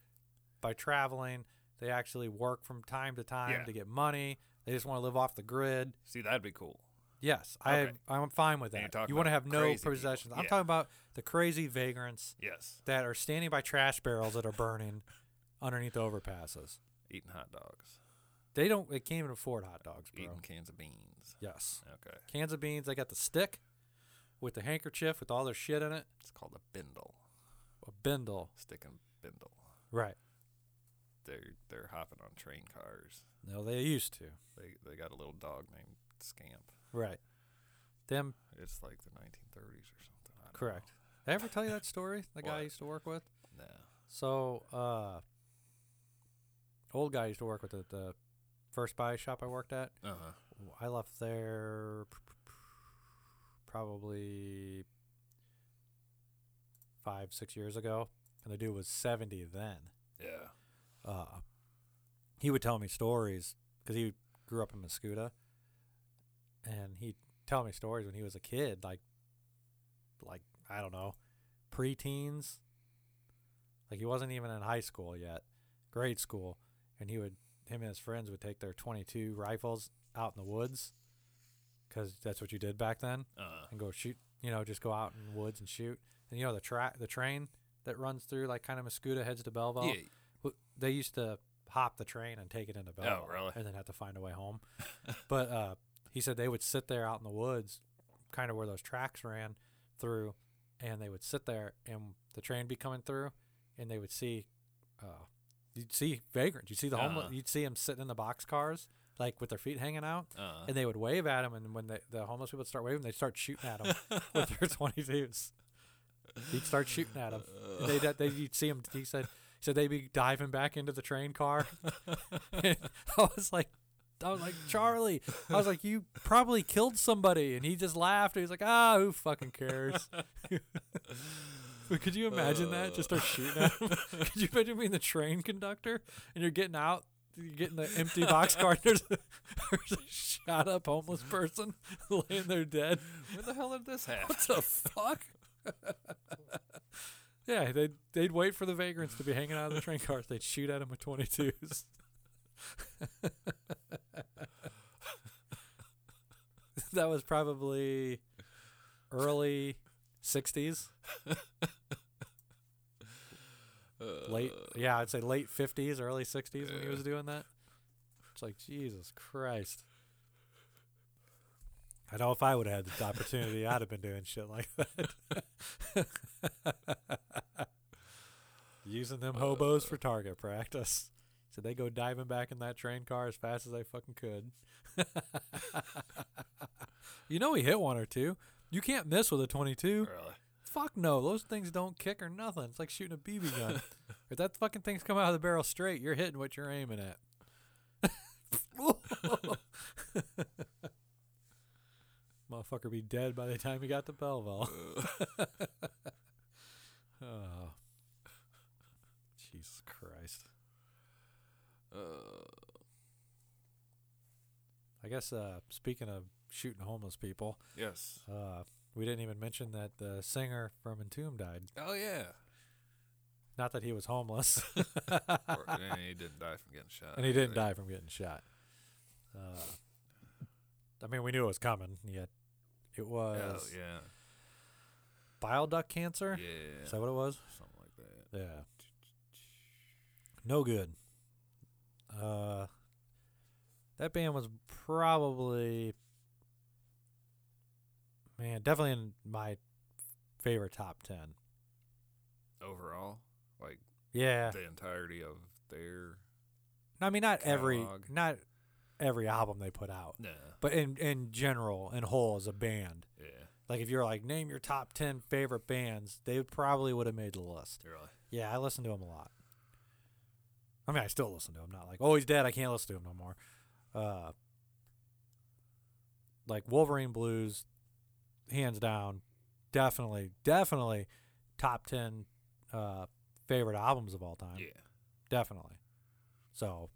by traveling. They actually work from time to time Yeah. to get money. They just want to live off the grid. See, that'd be cool. Yes, I Okay. I'm fine with that. You want to have no possessions. I'm talking about the crazy vagrants Yes. that are standing by trash barrels that are burning underneath the overpasses. Eating hot dogs. They don't. They can't even afford hot dogs, bro. Eating cans of beans. Yes, Okay. cans of beans. They got the stick with the handkerchief with all their shit in it. It's called a bindle. A bindle. Stick and bindle. Right. They're they're hopping on train cars. No, they used to. They they got a little dog named Scamp. Right. Them. It's like the 1930s or something. I Correct. Did I ever tell you that story? The guy I used to work with. No. So, uh, old guy used to work with at the first buy shop I worked at. Uh huh. I left there probably five, six years ago, and the dude was 70 then. Yeah. Uh, he would tell me stories because he grew up in Mascoutah, and he'd tell me stories when he was a kid, like, like I don't know, preteens. Like he wasn't even in high school yet, grade school, and he would him and his friends would take their 22 rifles out in the woods because that's what you did back then Uh. and go shoot you know just go out in the woods and shoot and you know the track the train that runs through like kind of Mascoutah heads to Belleville yeah. they used to hop the train and take it into Belleville Oh, really? and then have to find a way home but uh he said they would sit there out in the woods kind of where those tracks ran through and they would sit there and the train be coming through and they would see uh you'd see vagrants you'd see the homeless Uh-huh. you'd see them sitting in the box cars like with their feet hanging out Uh. and they would wave at them. and when the, the homeless people would start waving, they'd start shooting at them with their 22s. He'd start shooting at them. And they'd, they, you'd see him. He said, he said they'd be diving back into the train car. I was like, I was like Charlie. I was like, you probably killed somebody, and he just laughed. He was like, ah, who fucking cares? But could you imagine that? Just start shooting at him. could you imagine being the train conductor and you're getting out, you're getting the empty box car, and there's a, there's a shot up homeless person laying there dead. Where the hell did this happen? What the fuck? yeah, they'd, they'd wait for the vagrants to be hanging out of the train cars. They'd shoot at them with 22s. that was probably early 60s. Uh, late yeah i'd say late 50s early 60s when he was doing that. It's like jesus christ. I know if i would have had the opportunity i'd have been doing shit like that. Using them hobos for uh. target practice. So they go diving back in that train car as fast as they fucking could. You know he hit one or two you can't miss with a 22 Really? Fuck no, those things don't kick or nothing. It's like shooting a BB gun. if that fucking thing's come out of the barrel straight, you're hitting what you're aiming at. Motherfucker be dead by the time he got to Belleville. oh. Jesus Christ. Uh. I guess uh, speaking of shooting homeless people, Yes. uh, we didn't even mention that the singer from Entombed died. Oh yeah. Not that he was homeless. Or, yeah, he didn't die from getting shot. and he didn't die from getting shot. Uh, I mean, we knew it was coming. Yet it was Oh yeah. bile duct cancer. Yeah. Is that what it was? Something like that. Yeah. No good. Uh, that band was probably, man, definitely in my favorite top ten. Overall, like Yeah, the entirety of their I mean, not every, not every album they put out, nah. but in in general, in whole as a band. Yeah. Like if you're like name your top ten favorite bands, they probably would have made the list. Really. Yeah, I listen to him a lot. I mean, I still listen to him. Not like oh he's dead, I can't listen to him no more. Uh, like Wolverine Blues, hands down, definitely, definitely top ten uh, favorite albums of all time. Yeah. Definitely. So,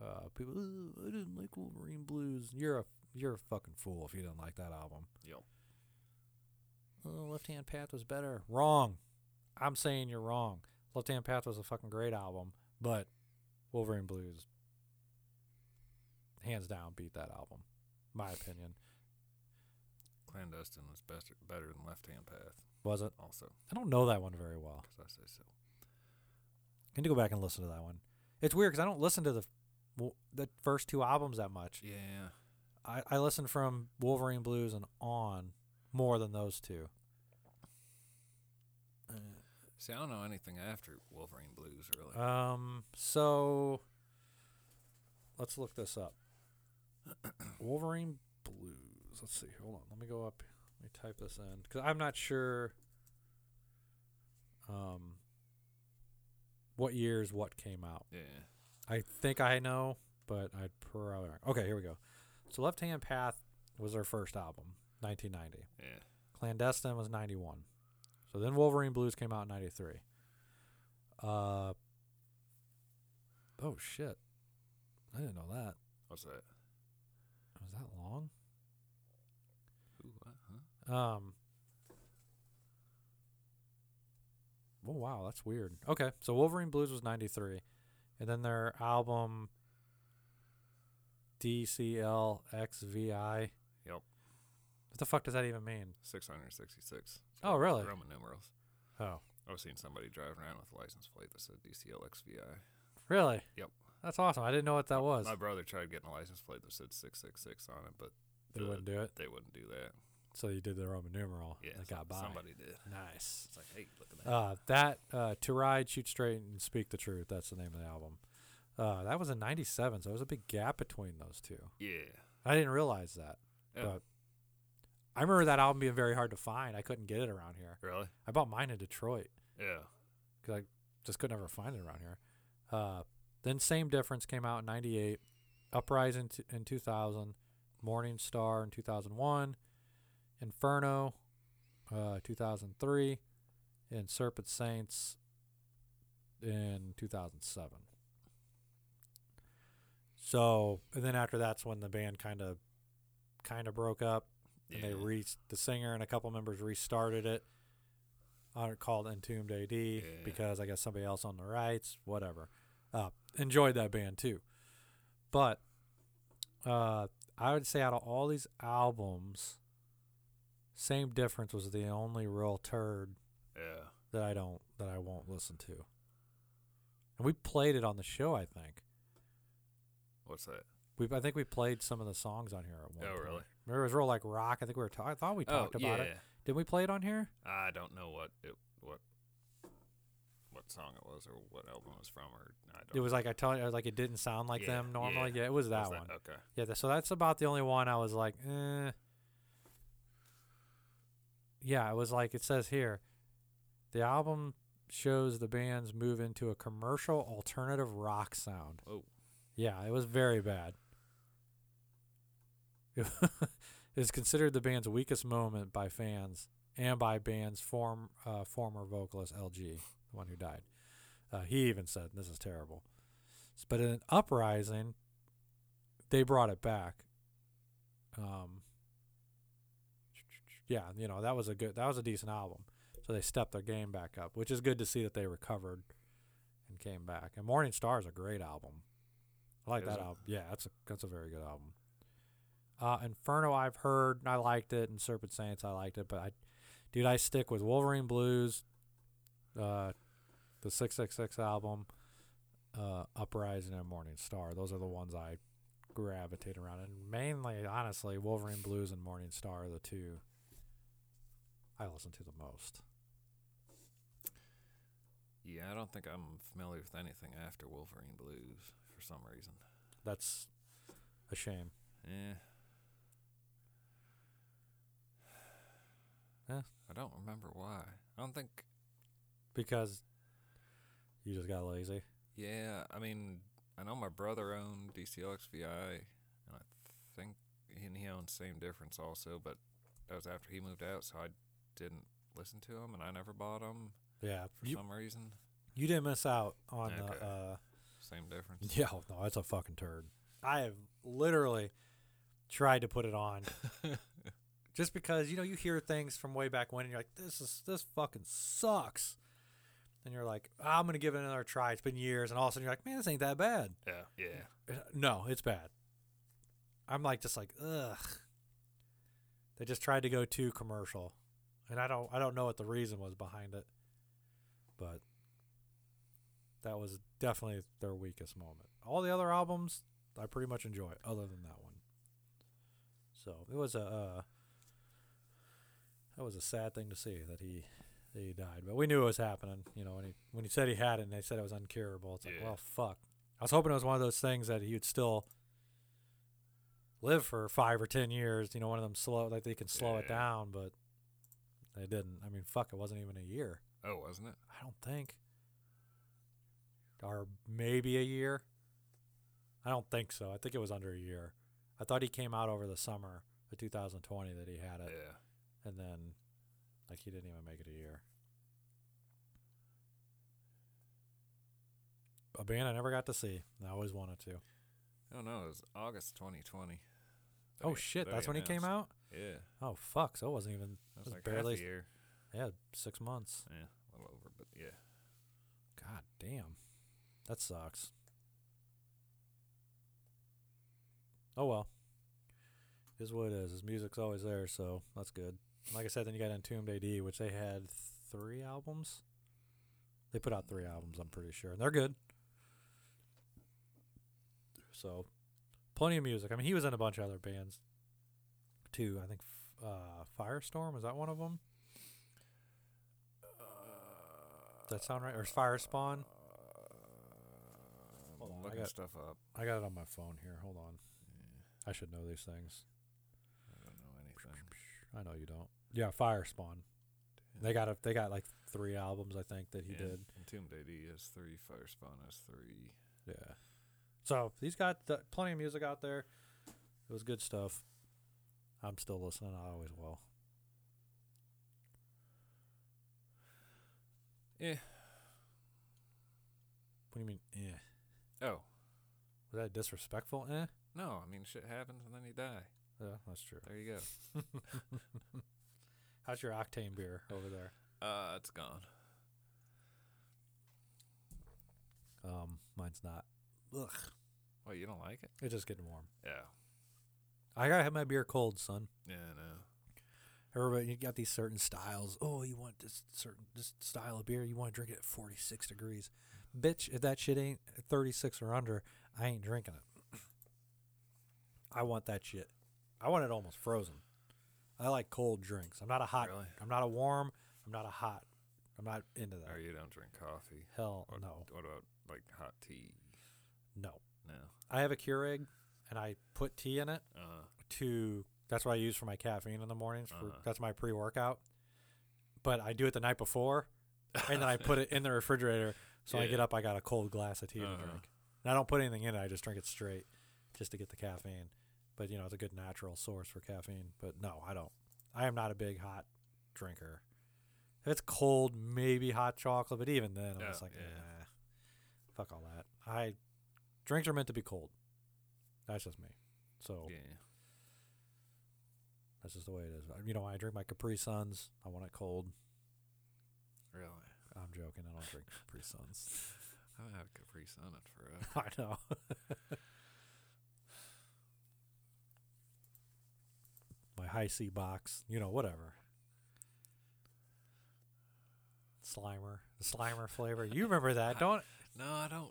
uh, people, I didn't like Wolverine Blues. You're a you're a fucking fool if you didn't like that album. Yep. Oh, Left Hand Path was better. Wrong. I'm saying you're wrong. Left Hand Path was a fucking great album, but Wolverine Blues, hands down, beat that album. My opinion. Clandestine was best, better than Left Hand Path. Was it? Also, I don't know that one very well. because I say so. I need to go back and listen to that one. It's weird because I don't listen to the the first two albums that much. Yeah. I, I listen from Wolverine Blues and on more than those two. See, I don't know anything after Wolverine Blues really. Um, so let's look this up. Wolverine Blues. Let's see. Hold on. Let me go up. Let me type this in because I'm not sure. Um, what years what came out? yeah. I think I know, but I'd probably okay. Here we go. So Left Hand Path was their first album. 1990. Yeah. Clandestine was 91. So then Wolverine Blues came out in 93. Uh Oh shit. I didn't know that. What's that? Was that long? Ooh, what? Huh? Um Oh wow, that's weird. Okay, so Wolverine Blues was 93. And then their album DCLXVI. Yep. What the fuck does that even mean? 666. Oh, really? Roman numerals. Oh. I was seeing somebody driving around with a license plate that said DCLXVI. Really? Yep. That's awesome. I didn't know what that was. My brother tried getting a license plate that said 666 on it, but They the- wouldn't do it. they wouldn't do that. So you did the Roman numeral. Yeah, That got by. somebody did. Nice. It's like, hey, look at that. Uh, that uh, to ride, shoot straight, and speak the truth. That's the name of the album. Uh, that was in '97, so there was a big gap between those two. yeah. I didn't realize that, Yeah. but I remember that album being very hard to find. I couldn't get it around here. Really? I bought mine in Detroit Yeah. because I just could never find it around here. Uh, then same difference came out in '98, Uprising t- in 2000, Morning Star in 2001, Inferno, uh, 2003, and Serpent Saints in 2007. So, and then after that's when the band kind of kind of broke up and they Yeah. re the singer and a couple members restarted it on called Entombed AD Yeah. because I guess somebody else on the rights, whatever. Uh, enjoyed that band too, but uh, I would say out of all these albums, Same Difference was the only real turd Yeah. that I don't that I won't listen to. And we played it on the show, I think. What's that? We I think we played some of the songs on here at one Oh, point. really? Remember it was real like rock. I think we were. Ta- I thought we talked oh, about yeah. it. Did we play it on here? I don't know what it what what song it was or what album it was from or I don't It was like I tell you, like it didn't sound like Yeah, them normally. yeah. Yeah, it was that Was one. Okay. Yeah, so that's about the only one I was like, eh. Yeah, it was like it says here. The album shows the band's move into a commercial alternative rock sound. Oh. Yeah, it was very bad. it is considered the band's weakest moment by fans and by band's form uh, former vocalist LG, the one who died. Uh, he even said, "This is terrible." But in Uprising, they brought it back. Um, yeah, you know that was a good, that was a decent album. So they stepped their game back up, which is good to see that they recovered and came back. And Morning Star is a great album. I like Is that it? album. Yeah, that's a that's a very good album. Uh, Inferno, I've heard and I liked it, and Serpent Saints, I liked it, but I, dude, I stick with Wolverine Blues, uh, the Six Six Six album, uh, Uprising, and Morning Star. Those are the ones I gravitate around, and mainly, honestly, Wolverine Blues and Morning Star are the two I listen to the most. Yeah, I don't think I'm familiar with anything after Wolverine Blues for some reason. That's a shame. Yeah. Yeah. I don't remember why. I don't think. Because you just got lazy. Yeah, I mean, I know my brother owned DCLXVI, and I think he, and he owned Same Difference also, but that was after he moved out, so I didn't listen to them, and I never bought them Yeah, for you some reason. you didn't miss out on Okay. the. Uh, Same difference. yeah, no, that's a fucking turd. I have literally tried to put it on just because you know you hear things from way back when, and you're like, "This is this fucking sucks," and you're like, "I'm gonna give it another try." It's been years, and all of a sudden you're like, "Man, this ain't that bad." Yeah, yeah. Uh, No, it's bad. I'm like just like ugh. They just tried to go too commercial, and I don't I don't know what the reason was behind it, but that was definitely their weakest moment. All the other albums I pretty much enjoy, other than that one. So it was a uh, that was a sad thing to see that he that he died, but we knew it was happening. You know, when he when he said he had it, and they said it was uncurable. It's like, Yeah. well, fuck. I was hoping it was one of those things that he would still live for five or ten years. You know, one of them slow, like they can slow it down, but they didn't. I mean, fuck, it wasn't even a year. Oh, wasn't it? I don't think, or maybe a year. I don't think so. I think it was under a year. I thought he came out over the summer of 2020 that he had it, Yeah. and then like he didn't even make it a year. A band I never got to see. I always wanted to. Oh no, it was August 2020. that Oh he- shit, that's when he came out. Yeah. Oh fuck, so it wasn't even. That It was like barely. half a year. Yeah, six months. Yeah, a little over, but yeah. God damn, that sucks. Oh well, is what it is. His music's always there, so that's good. Like I said, then you got Entombed AD, which they had three albums. They put out three albums, I'm pretty sure, and they're good. So, plenty of music. I mean, he was in a bunch of other bands too. I think uh, Firestorm is that one of them? Does that sound right? Or Firespawn? Hold on, I looking got- stuff up. I got it on my phone here. Hold on. Yeah, I should know these things. I don't know anything. I know you don't. Yeah, Firespawn. They got a, they got like three albums I think that he yeah. did. Entombed AD has three. Firespawn has three. Yeah. So he's got plenty of music out there. It was good stuff. I'm still listening. I always will. Yeah. What do you mean? Eh. Oh Was that disrespectful? Eh. no, I mean shit happens and then you die. Yeah, that's true. There you go. How's your octane beer over there? Uh, it's gone. Um, mine's not. Ugh. What you don't like it? It's just getting warm. Yeah. I gotta have my beer cold, son. Yeah, no. Everybody, you got these certain styles. Oh, you want this certain this style of beer? You want to drink it at 46 degrees, bitch. If that shit ain't 36 or under, I ain't drinking it. I want that shit. I want it almost frozen. I like cold drinks. I'm not a hot. Really? I'm not a warm. I'm not a hot. I'm not into that. Or you don't drink coffee. Hell What, no, What about like hot tea? no. No. I have a Keurig, and I put tea in it Uh. to. That's what I use for my caffeine in the mornings. For, Uh-huh. That's my pre-workout. But I do it the night before, and then I put it in the refrigerator. So I get up, I got a cold glass of tea to Uh-huh. drink. And I don't put anything in it. I just drink it straight, just to get the caffeine. But you know, it's a good natural source for caffeine. But no, I don't. I am not a big hot drinker. If it's cold, maybe hot chocolate. But even then, I'm just Oh, like, yeah. nah, fuck all that. I drinks are meant to be cold. That's just me. So Yeah. that's just the way it is. You know, I drink my Capri Suns. I want it cold. Really. I'm joking. I don't drink Capri Suns. I haven't had a Capri Sun in forever. I know. My Hi-C box, you know, whatever. Slimer, the Slimer flavor. You remember that? Don't no, I don't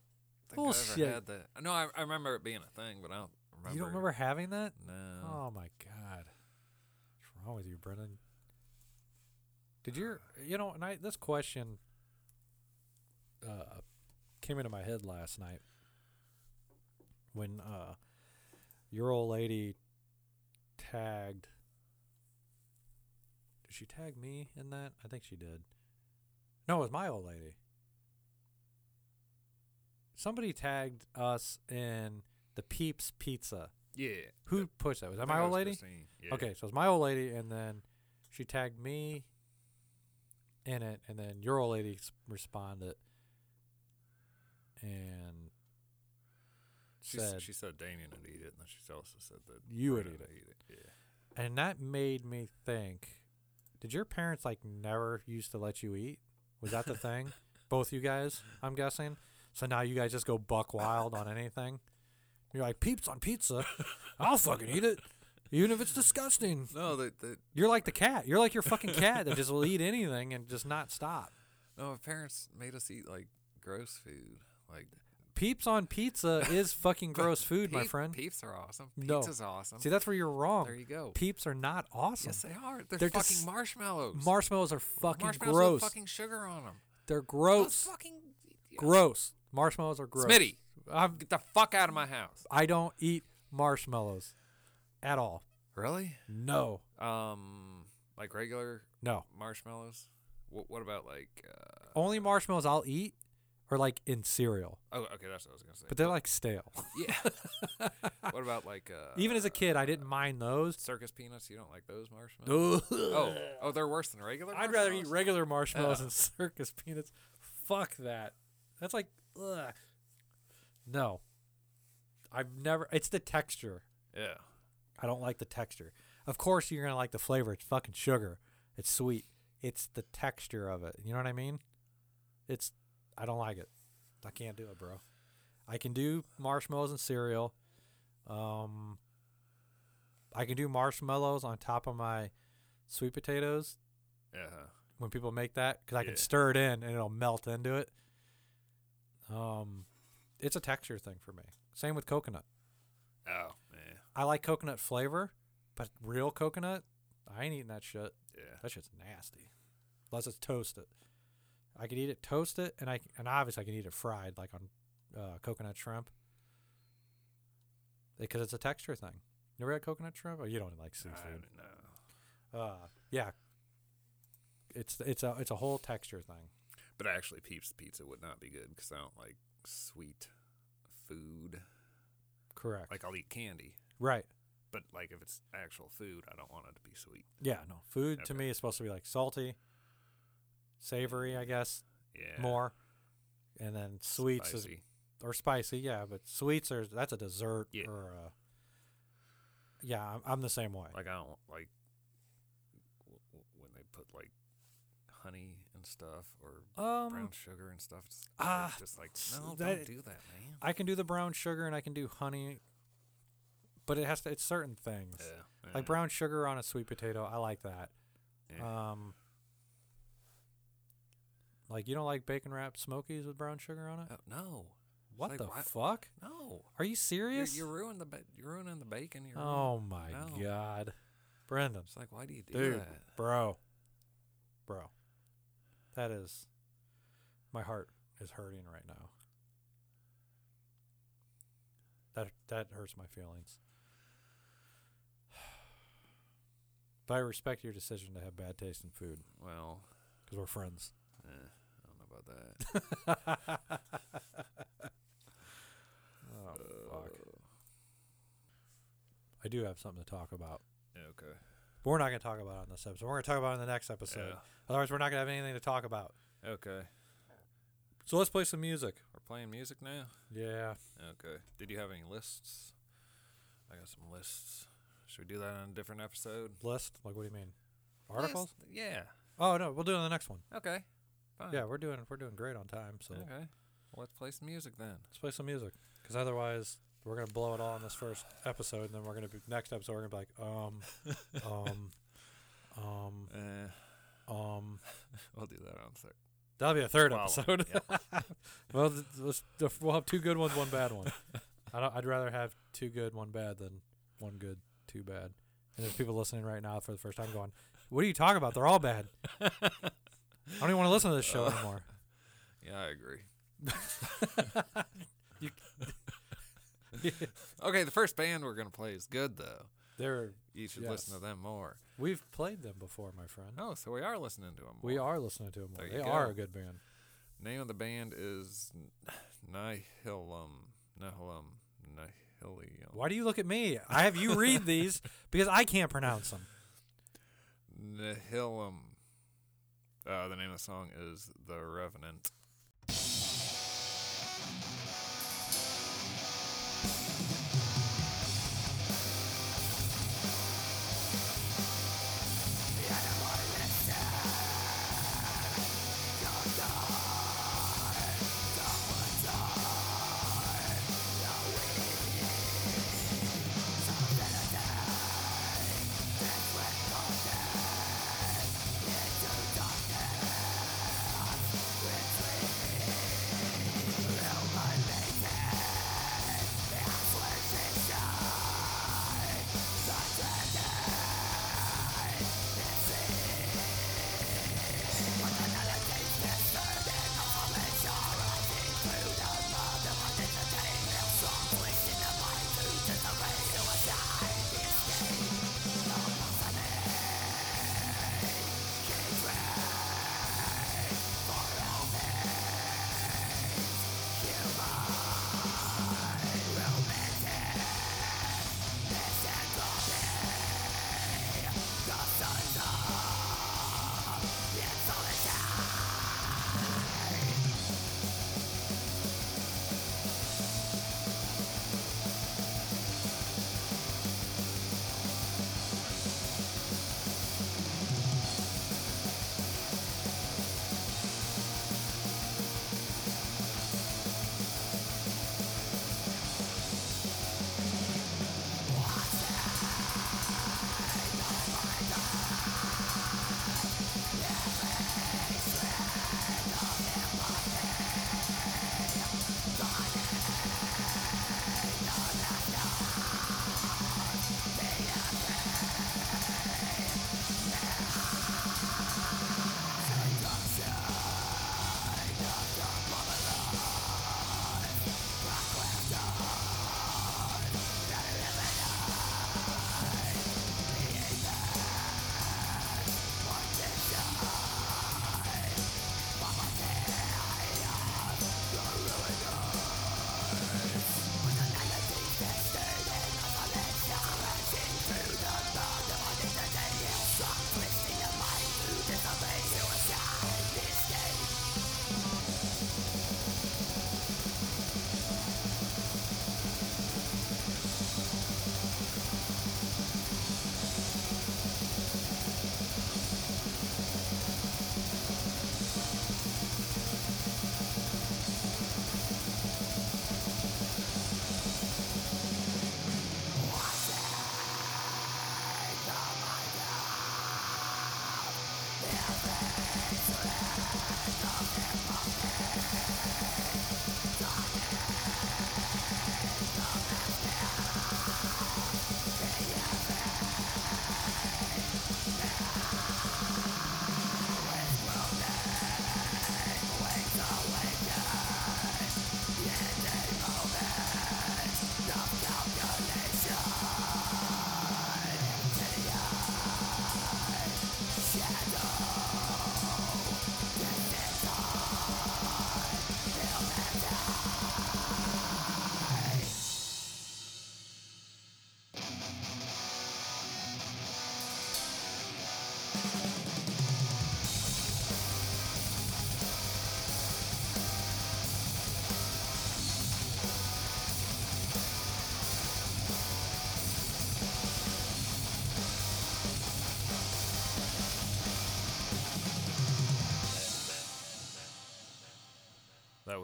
think I Bullshit. ever had that. No, I, I remember it being a thing, but I don't remember. you don't remember having that? No. Oh my god, what's wrong with you, Brennan? Did your you know? And I this question uh, came into my head last night when uh, your old lady tagged. Did she tag me in that? I think she did. No, it was my old lady. Somebody tagged us in the Peeps Pizza. Yeah. Who pushed that? Was that my old lady? Yeah. Okay, so it's my old lady, and then she tagged me in it, and then your old lady responded and She, said, she said Damien would eat it, and then she also said that You would Brennan eat it. Yeah. and that made me think: Did your parents like never used to let you eat? Was that the thing? Both you guys, I'm guessing. So now you guys just go buck wild on anything. You're like peeps on pizza. I'll fucking eat it, even if it's disgusting. No, that that You're like the cat. You're like your fucking cat that just will eat anything and just not stop. no, our parents made us eat like gross food, like Peeps on pizza is fucking gross food, my friend. Peeps are awesome. No. Pizza's awesome. See, that's where you're wrong. there you go. Peeps are not awesome. Yes, they are. They're, They're fucking just- marshmallows. Marshmallows are fucking marshmallows gross. with fucking sugar on them. They're gross. fucking Gross. Marshmallows are gross. Smitty, I'm, get the fuck out of my house. I don't eat marshmallows at all. Really? No. Um, like regular No. marshmallows. What, what about like? Uh, Only marshmallows I'll eat are like in cereal, Oh, okay, that's what I was gonna say. but they're like stale. yeah. what about like uh, Even as a kid, I didn't mind those. circus peanuts? You don't like those marshmallows? Oh, oh, they're worse than regular. I'd rather eat regular marshmallows Yeah. than circus peanuts. Fuck that. That's like, ugh. No. I've never. It's the texture. Yeah. I don't like the texture. Of course, you're gonna like the flavor. It's fucking sugar. It's sweet. It's the texture of it. You know what I mean? It's. I don't like it. I can't do it, bro. I can do marshmallows and cereal. Um. I can do marshmallows on top of my sweet potatoes Yeah. when people make that because I can stir it in and it'll melt into it. Um, it's a texture thing for me. Same with coconut. Oh man. I like coconut flavor, but real coconut, I ain't eating that shit. Yeah. That shit's nasty. Unless it's toasted. I could eat it toasted, and I and obviously I can eat it fried, like on uh, coconut shrimp, because it's a texture thing. You ever had coconut shrimp? Oh, you don't like I seafood. don't know. Uh, yeah. It's it's a it's a whole texture thing. But actually, Peeps Pizza would not be good because I don't like sweet food. Correct. Like I'll eat candy, right. but like if it's actual food, I don't want it to be sweet. Yeah, no. Food to me is supposed to be like salty, savory, I guess, Yeah. more. And then sweets is or spicy, yeah, but sweets are that's a dessert Yeah. or a Yeah, I'm, I'm the same way. Like I don't like when they put like honey stuff or Um brown sugar and stuff. It's, ah, just like no, that- don't do that, man. I can do the brown sugar and I can do honey, but it has to it's certain things. Yeah. yeah. Like brown sugar on a sweet potato, I like that. Yeah. Um Like you don't like bacon wrapped smokies with brown sugar on it? Oh, no, What like, the why- fuck? no. Are you You're, serious? you're ruining the ba- you're ruining the bacon. You're ruining- oh my No. god. Brendan. It's like why do you do Dude, that? bro, bro, that is my heart is hurting right now. That that hurts my feelings. But I respect your decision to have bad taste in food Well, because we're friends. eh, I don't know about that. Oh fuck! I do have something to talk about, Yeah, okay. But we're not going to talk about it on this episode. We're going to talk about it in the next episode. Otherwise, we're not going to have anything to talk about. Okay. So let's play some music. We're playing music now. Yeah. Okay. Did you have any lists? I got some lists. Should we do that on a different episode? List? Like, what do you mean? Articles? List? Yeah. Oh no, we'll do it on the next one. Okay. Fine. Yeah, we're doing we're doing great on time. So Okay. Well, let's play some music then. let's play some music because otherwise we're gonna blow it all in this first episode, and then we're gonna be next episode we're gonna be like um um um Eh, um. we'll do that on third. That'll be a third Follow. episode. well, let's, we'll have two good ones, one bad one. I don't, I'd rather have two good, one bad than one good, two bad. And there's people listening right now for the first time going, "What are you talking about? They're all bad." I don't even want to listen to this show Uh, anymore. Yeah, I agree. Okay, the first band we're gonna play is good though. They're You should listen to them more. we've played them before, my friend. Oh, so we are listening to them. We are listening to them more. There They are a good band. Name of the band is Nihilum. Nihilum. Nihilium. Why do you look at me? I have you read these because I can't pronounce them. Nihilum. Uh, the name of the song is The Revenant.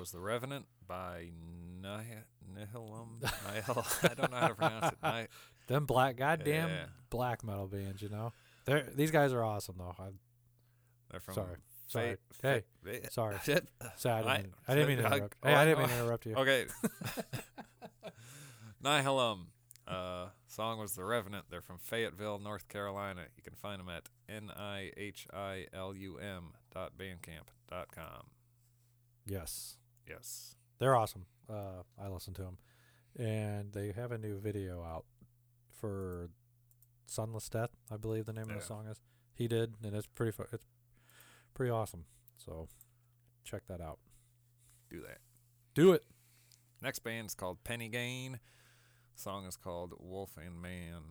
Was The Revenant by Nih- Nihilum. Nihil. I don't know how to pronounce it. Ni- Them black, goddamn Yeah. black metal bands, you know. They're these guys are awesome though. I'm They're from Sorry. sorry. Fa- hey, Fa- sorry. Sorry, I didn't, mean, I didn't mean to interrupt. oh, hey, I I didn't mean to interrupt you. Okay. Nihilum. Uh, song was The Revenant. They're from Fayetteville, North Carolina. You can find them at N-I-H-I-L-U-M dot bandcamp dot com. Yes, Yes. they're awesome. Uh, I listen to them, and they have a new video out for "Sunless Death." I believe the name of the song is. He did, and it's pretty. Fu- it's pretty awesome. So check that out. Do that. Do it. Next band's called Penny Gain. Song is called Wolf and Man.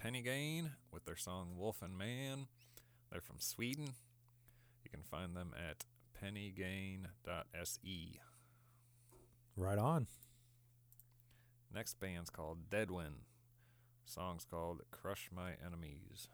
Was Penny Gain with their song Wolf and Man. They're from Sweden. You can find them at pennygain.se. Right on. Next band's called Deadwind. Song's called Crush My Enemies.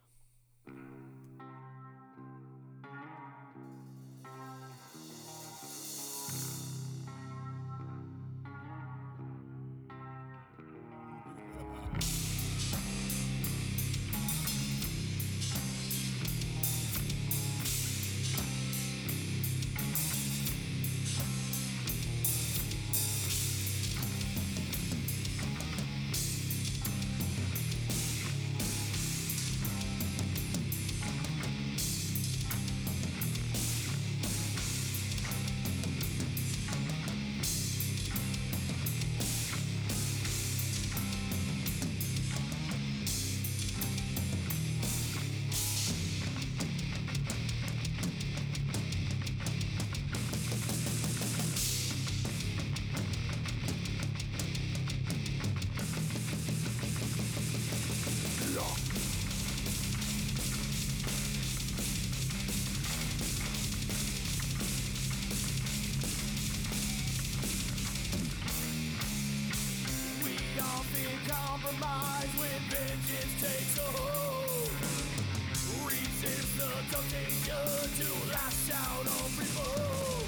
no danger to lash out on people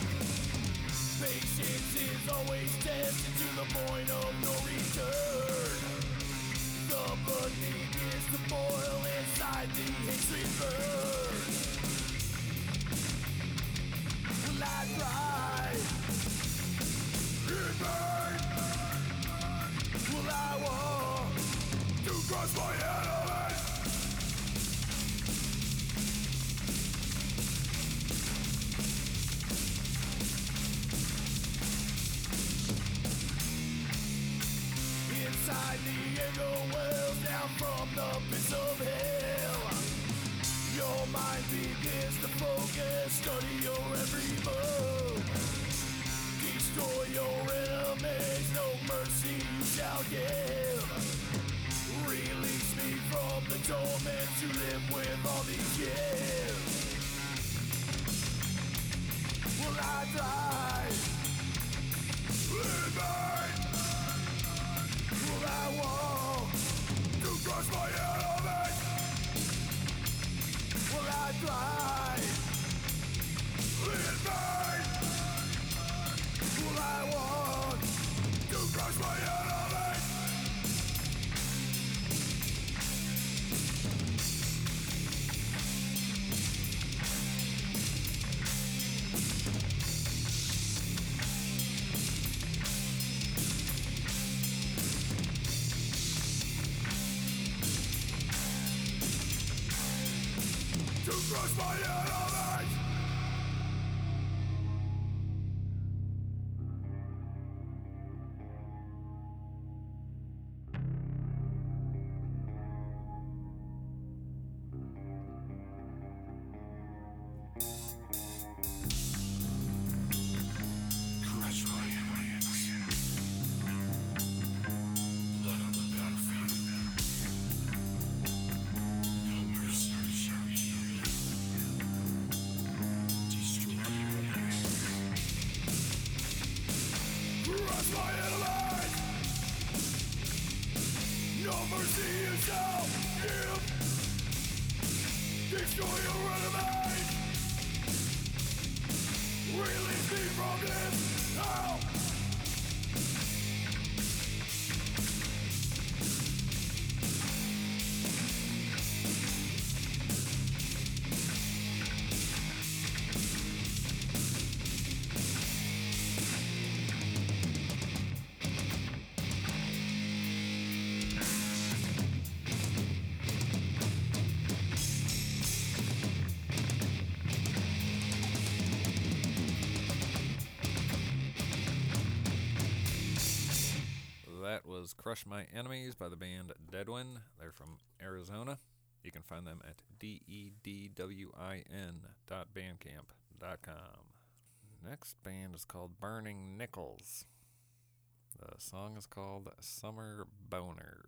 Patience is always tested to the point of no return. The burning is to boil inside the hatred burn. Crush my head. was Crush My Enemies by the band Deadwind. They're from Arizona. You can find them at dedwin.bandcamp.com. Next band is called Burning Nickels. The song is called Summer Boner.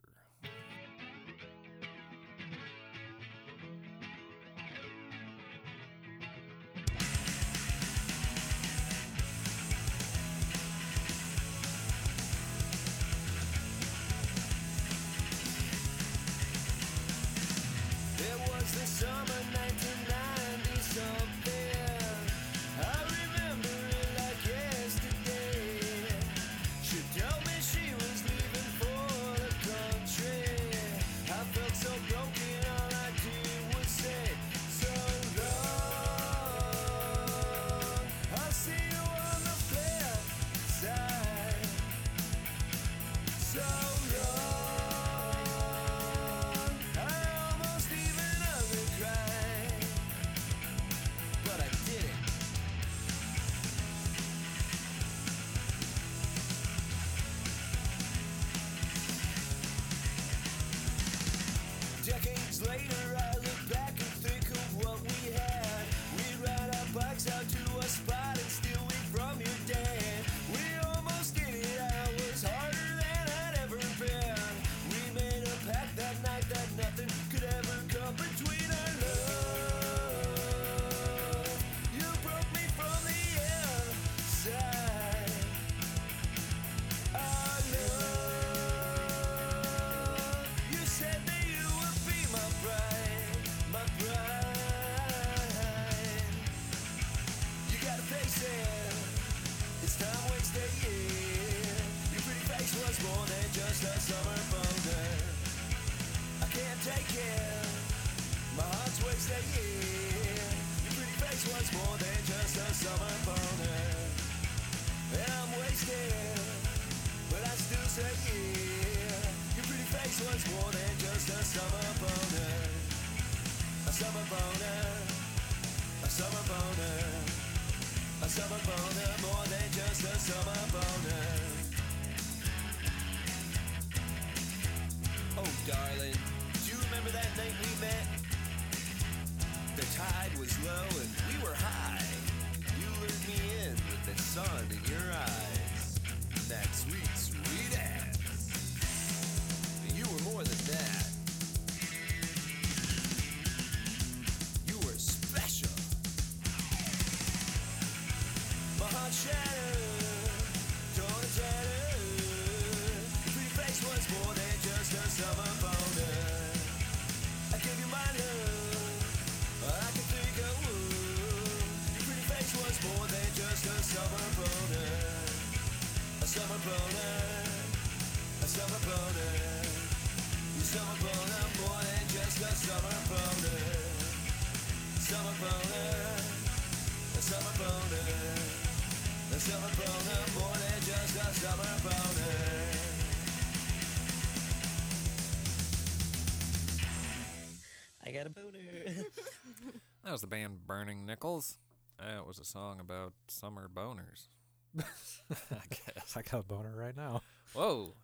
Band Burning Nickels. That was a song about summer boners. I guess. I got a boner right now. Whoa,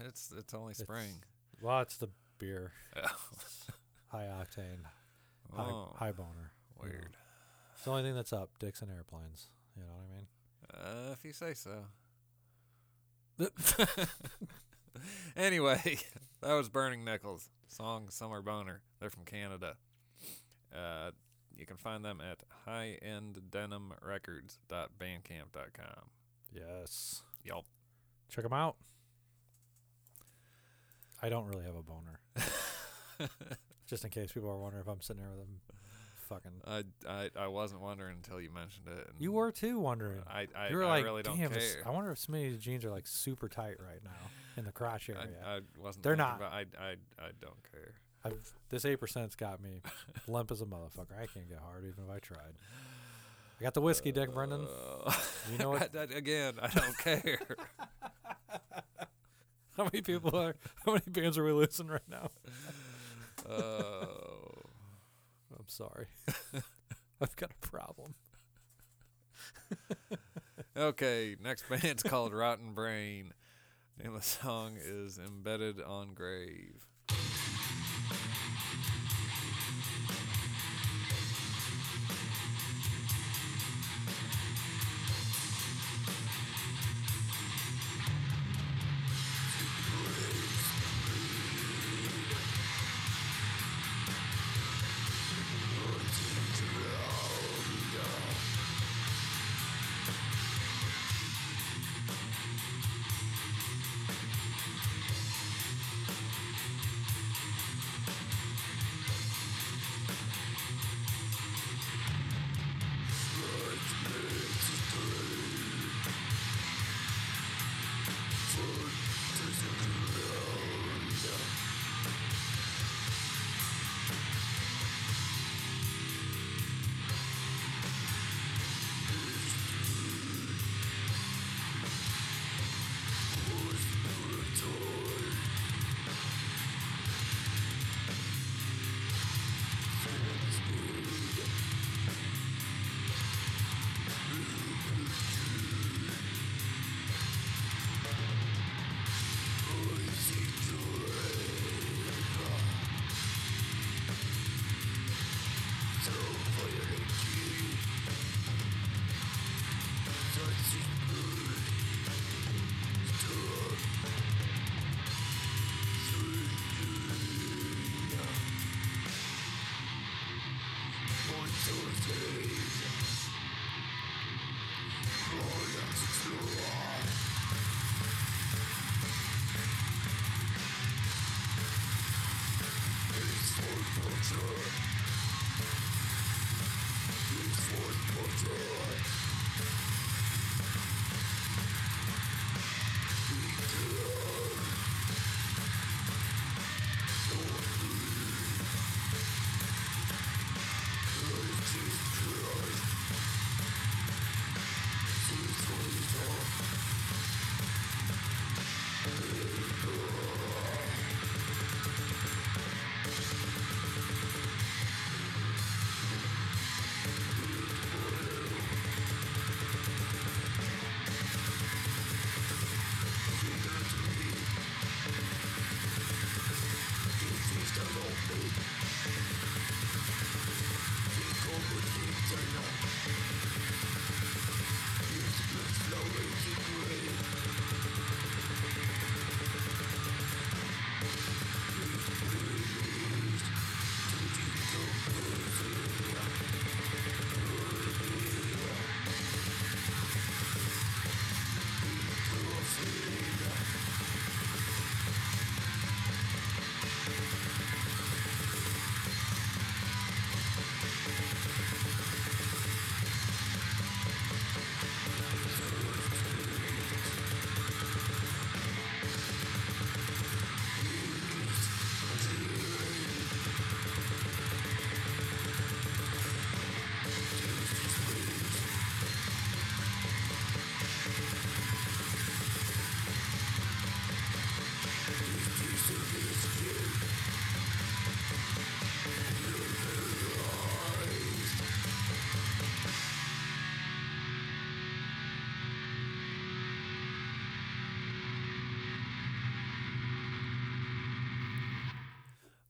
it's it's only spring. Well, it's the beer. High octane. High, Oh, high boner. you know. weird. It's the only thing that's up. Dicks and airplanes. You know what I mean? Uh, if you say so. anyway, that was Burning Nickels. Song Summer Boner. They're from Canada. Uh, you can find them at highenddenimrecords.bandcamp.com. Yes. Yup. Check them out. I don't really have a boner. Just in case people are wondering if I'm sitting there with them fucking. I, I, I wasn't wondering until you mentioned it. and You were too wondering. I, I, you were I like, really don't damn, care. I wonder if Smitty's jeans are like super tight right now in the crotch I, area. I wasn't. They're thinking not. About, I, I, I don't care. I've, this eight percent's got me limp as a motherfucker. I can't get hard even if I tried. I got the whiskey, Dick Brendan. Uh, You know what? I- I- again, I don't care. How many people are? How many bands are we listening right now? Oh. I'm sorry. I've got a problem. Okay, next band's called Rotten Brain, and the song is Embedded on Grave.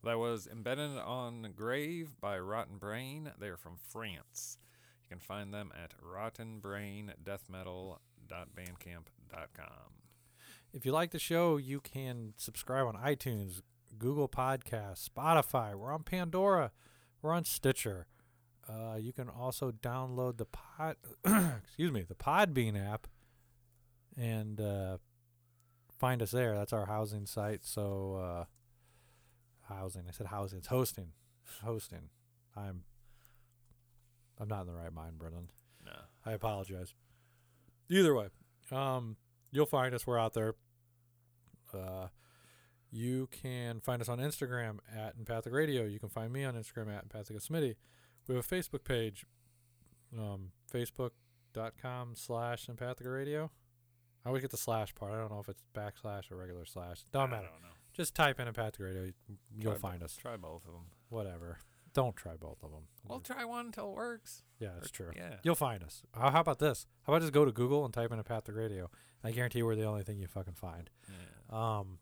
That was Embedded on Grave by Rotten Brain. They are from France. You can find them at rottenbraindeathmetal.bandcamp.com. If you like the show, you can subscribe on iTunes, Google Podcasts, Spotify. We're on Pandora. We're on Stitcher. Uh, you can also download the pod, excuse me, the Podbean app, and uh, find us there. That's our housing site. So, uh, housing. I said housing. It's hosting. Hosting. I'm. I'm not in the right mind, Brendan. No. I apologize. Either way, um, you'll find us. We're out there. Uh, you can find us on Instagram at Empathic Radio. You can find me on Instagram at Empathic Smitty. We have a Facebook page, um, facebook.com slash Empathic Radio. I always get the slash part. I don't know if it's backslash or regular slash. Don't I matter. don't know. Just type in Empathic Radio. You'll Try bo- find us. Try both of them. Whatever. Don't try both of them. Well, try one until it works. yeah, that's true. yeah. You'll find us. How, how about this? How about just go to Google and type in Empathic Radio? I guarantee we're the only thing you fucking find. Yeah. Um,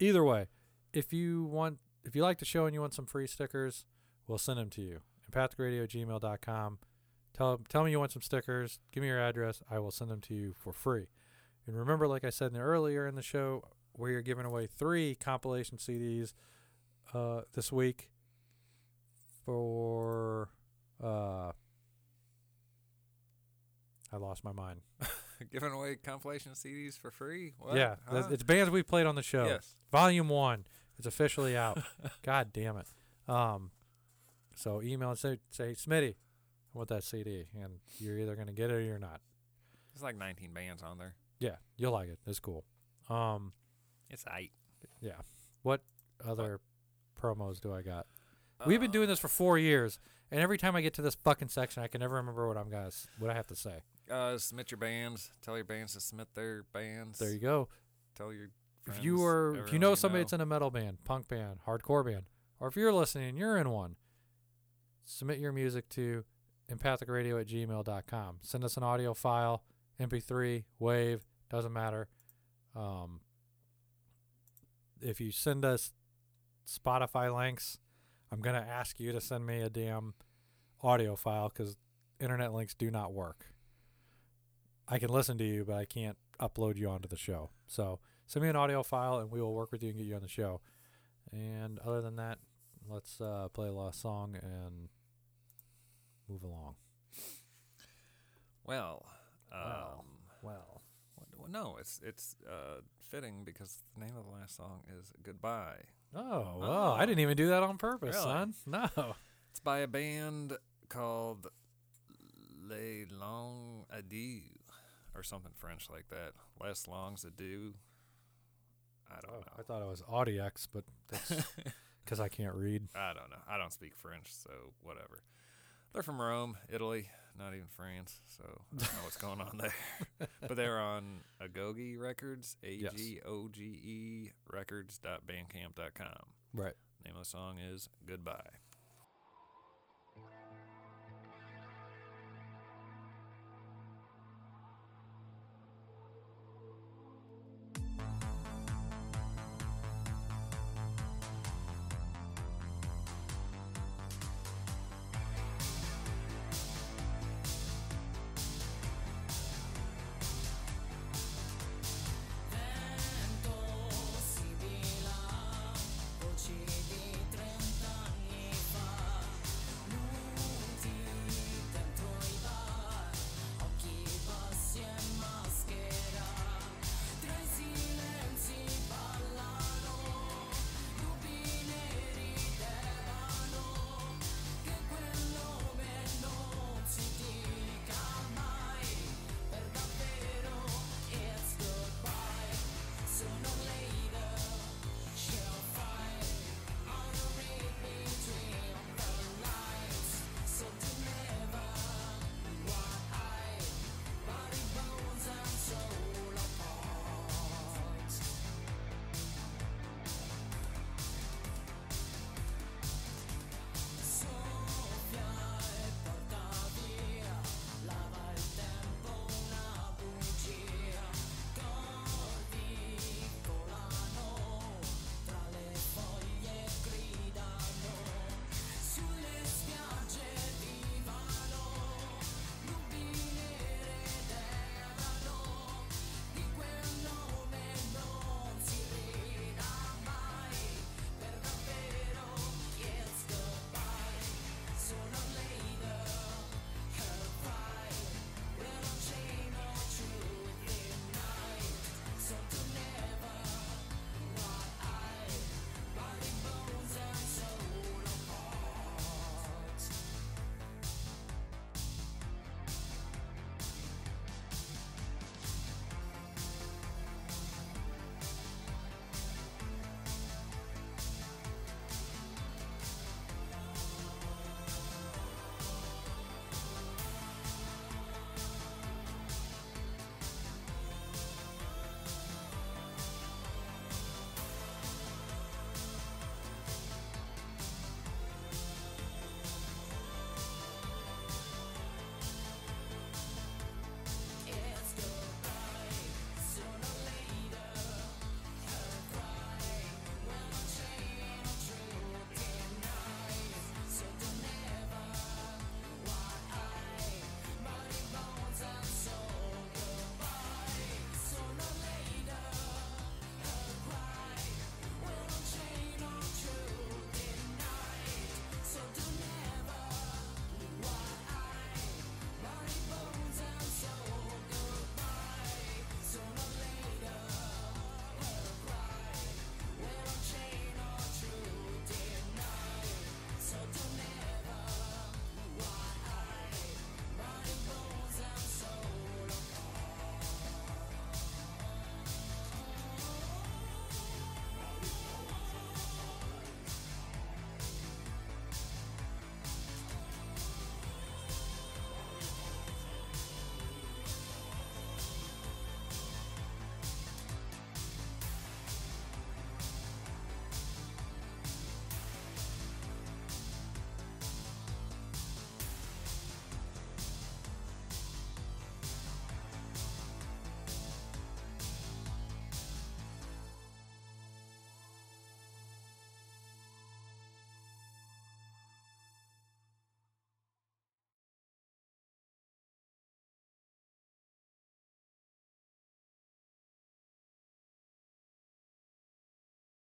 either way, if you want, if you like the show and you want some free stickers, we'll send them to you. empathicaradio@gmail.com. Tell tell me you want some stickers. Give me your address. I will send them to you for free. And remember, like I said in the earlier in the show, we are giving away three compilation CDs uh, this week for. Uh, I lost my mind. Giving away compilation CDs for free? What? yeah, Huh? it's bands we played on the show. Yes. Volume one. It's officially out. God damn it. Um, so email and say, say Smitty, I want that CD, and you're either gonna get it or you're not. There's like 19 bands on there. Yeah, you'll like it. It's cool. Um, It's eight. yeah. What other promos do I got? We've been doing this for four years, and every time I get to this fucking section, I can never remember what I'm gonna what I have to say. Uh, submit your bands. Tell your bands to submit their bands. There you go. Tell your If you are, if you know somebody know. that's in a metal band, punk band, hardcore band, or if you're listening and you're in one, submit your music to empathicaradio at gmail.com. Send us an audio file, MP3, WAVE, doesn't matter. Um, if you send us Spotify links, I'm going to ask you to send me a damn audio file because internet links do not work. I can listen to you, but I can't upload you onto the show. So send me an audio file and we will work with you and get you on the show. And other than that, let's uh, play a last song and move along. Well, um, Well. Well, well, no, it's it's uh, fitting because the name of the last song is "Goodbye." oh, well, I didn't even do that on purpose, Really? son. No. It's by a band called Les Longs Adieux or something French like that. Les Longs Adieux. I don't Oh, know. I thought it was Audiex, but that's because I can't read. I don't know. I don't speak French, so whatever. They're from Rome, Italy, not even France, so I don't know what's going on there. but they're on Agoge Records, A. G O G E Records.bandcamp.com. Right. Name of the song is Goodbye.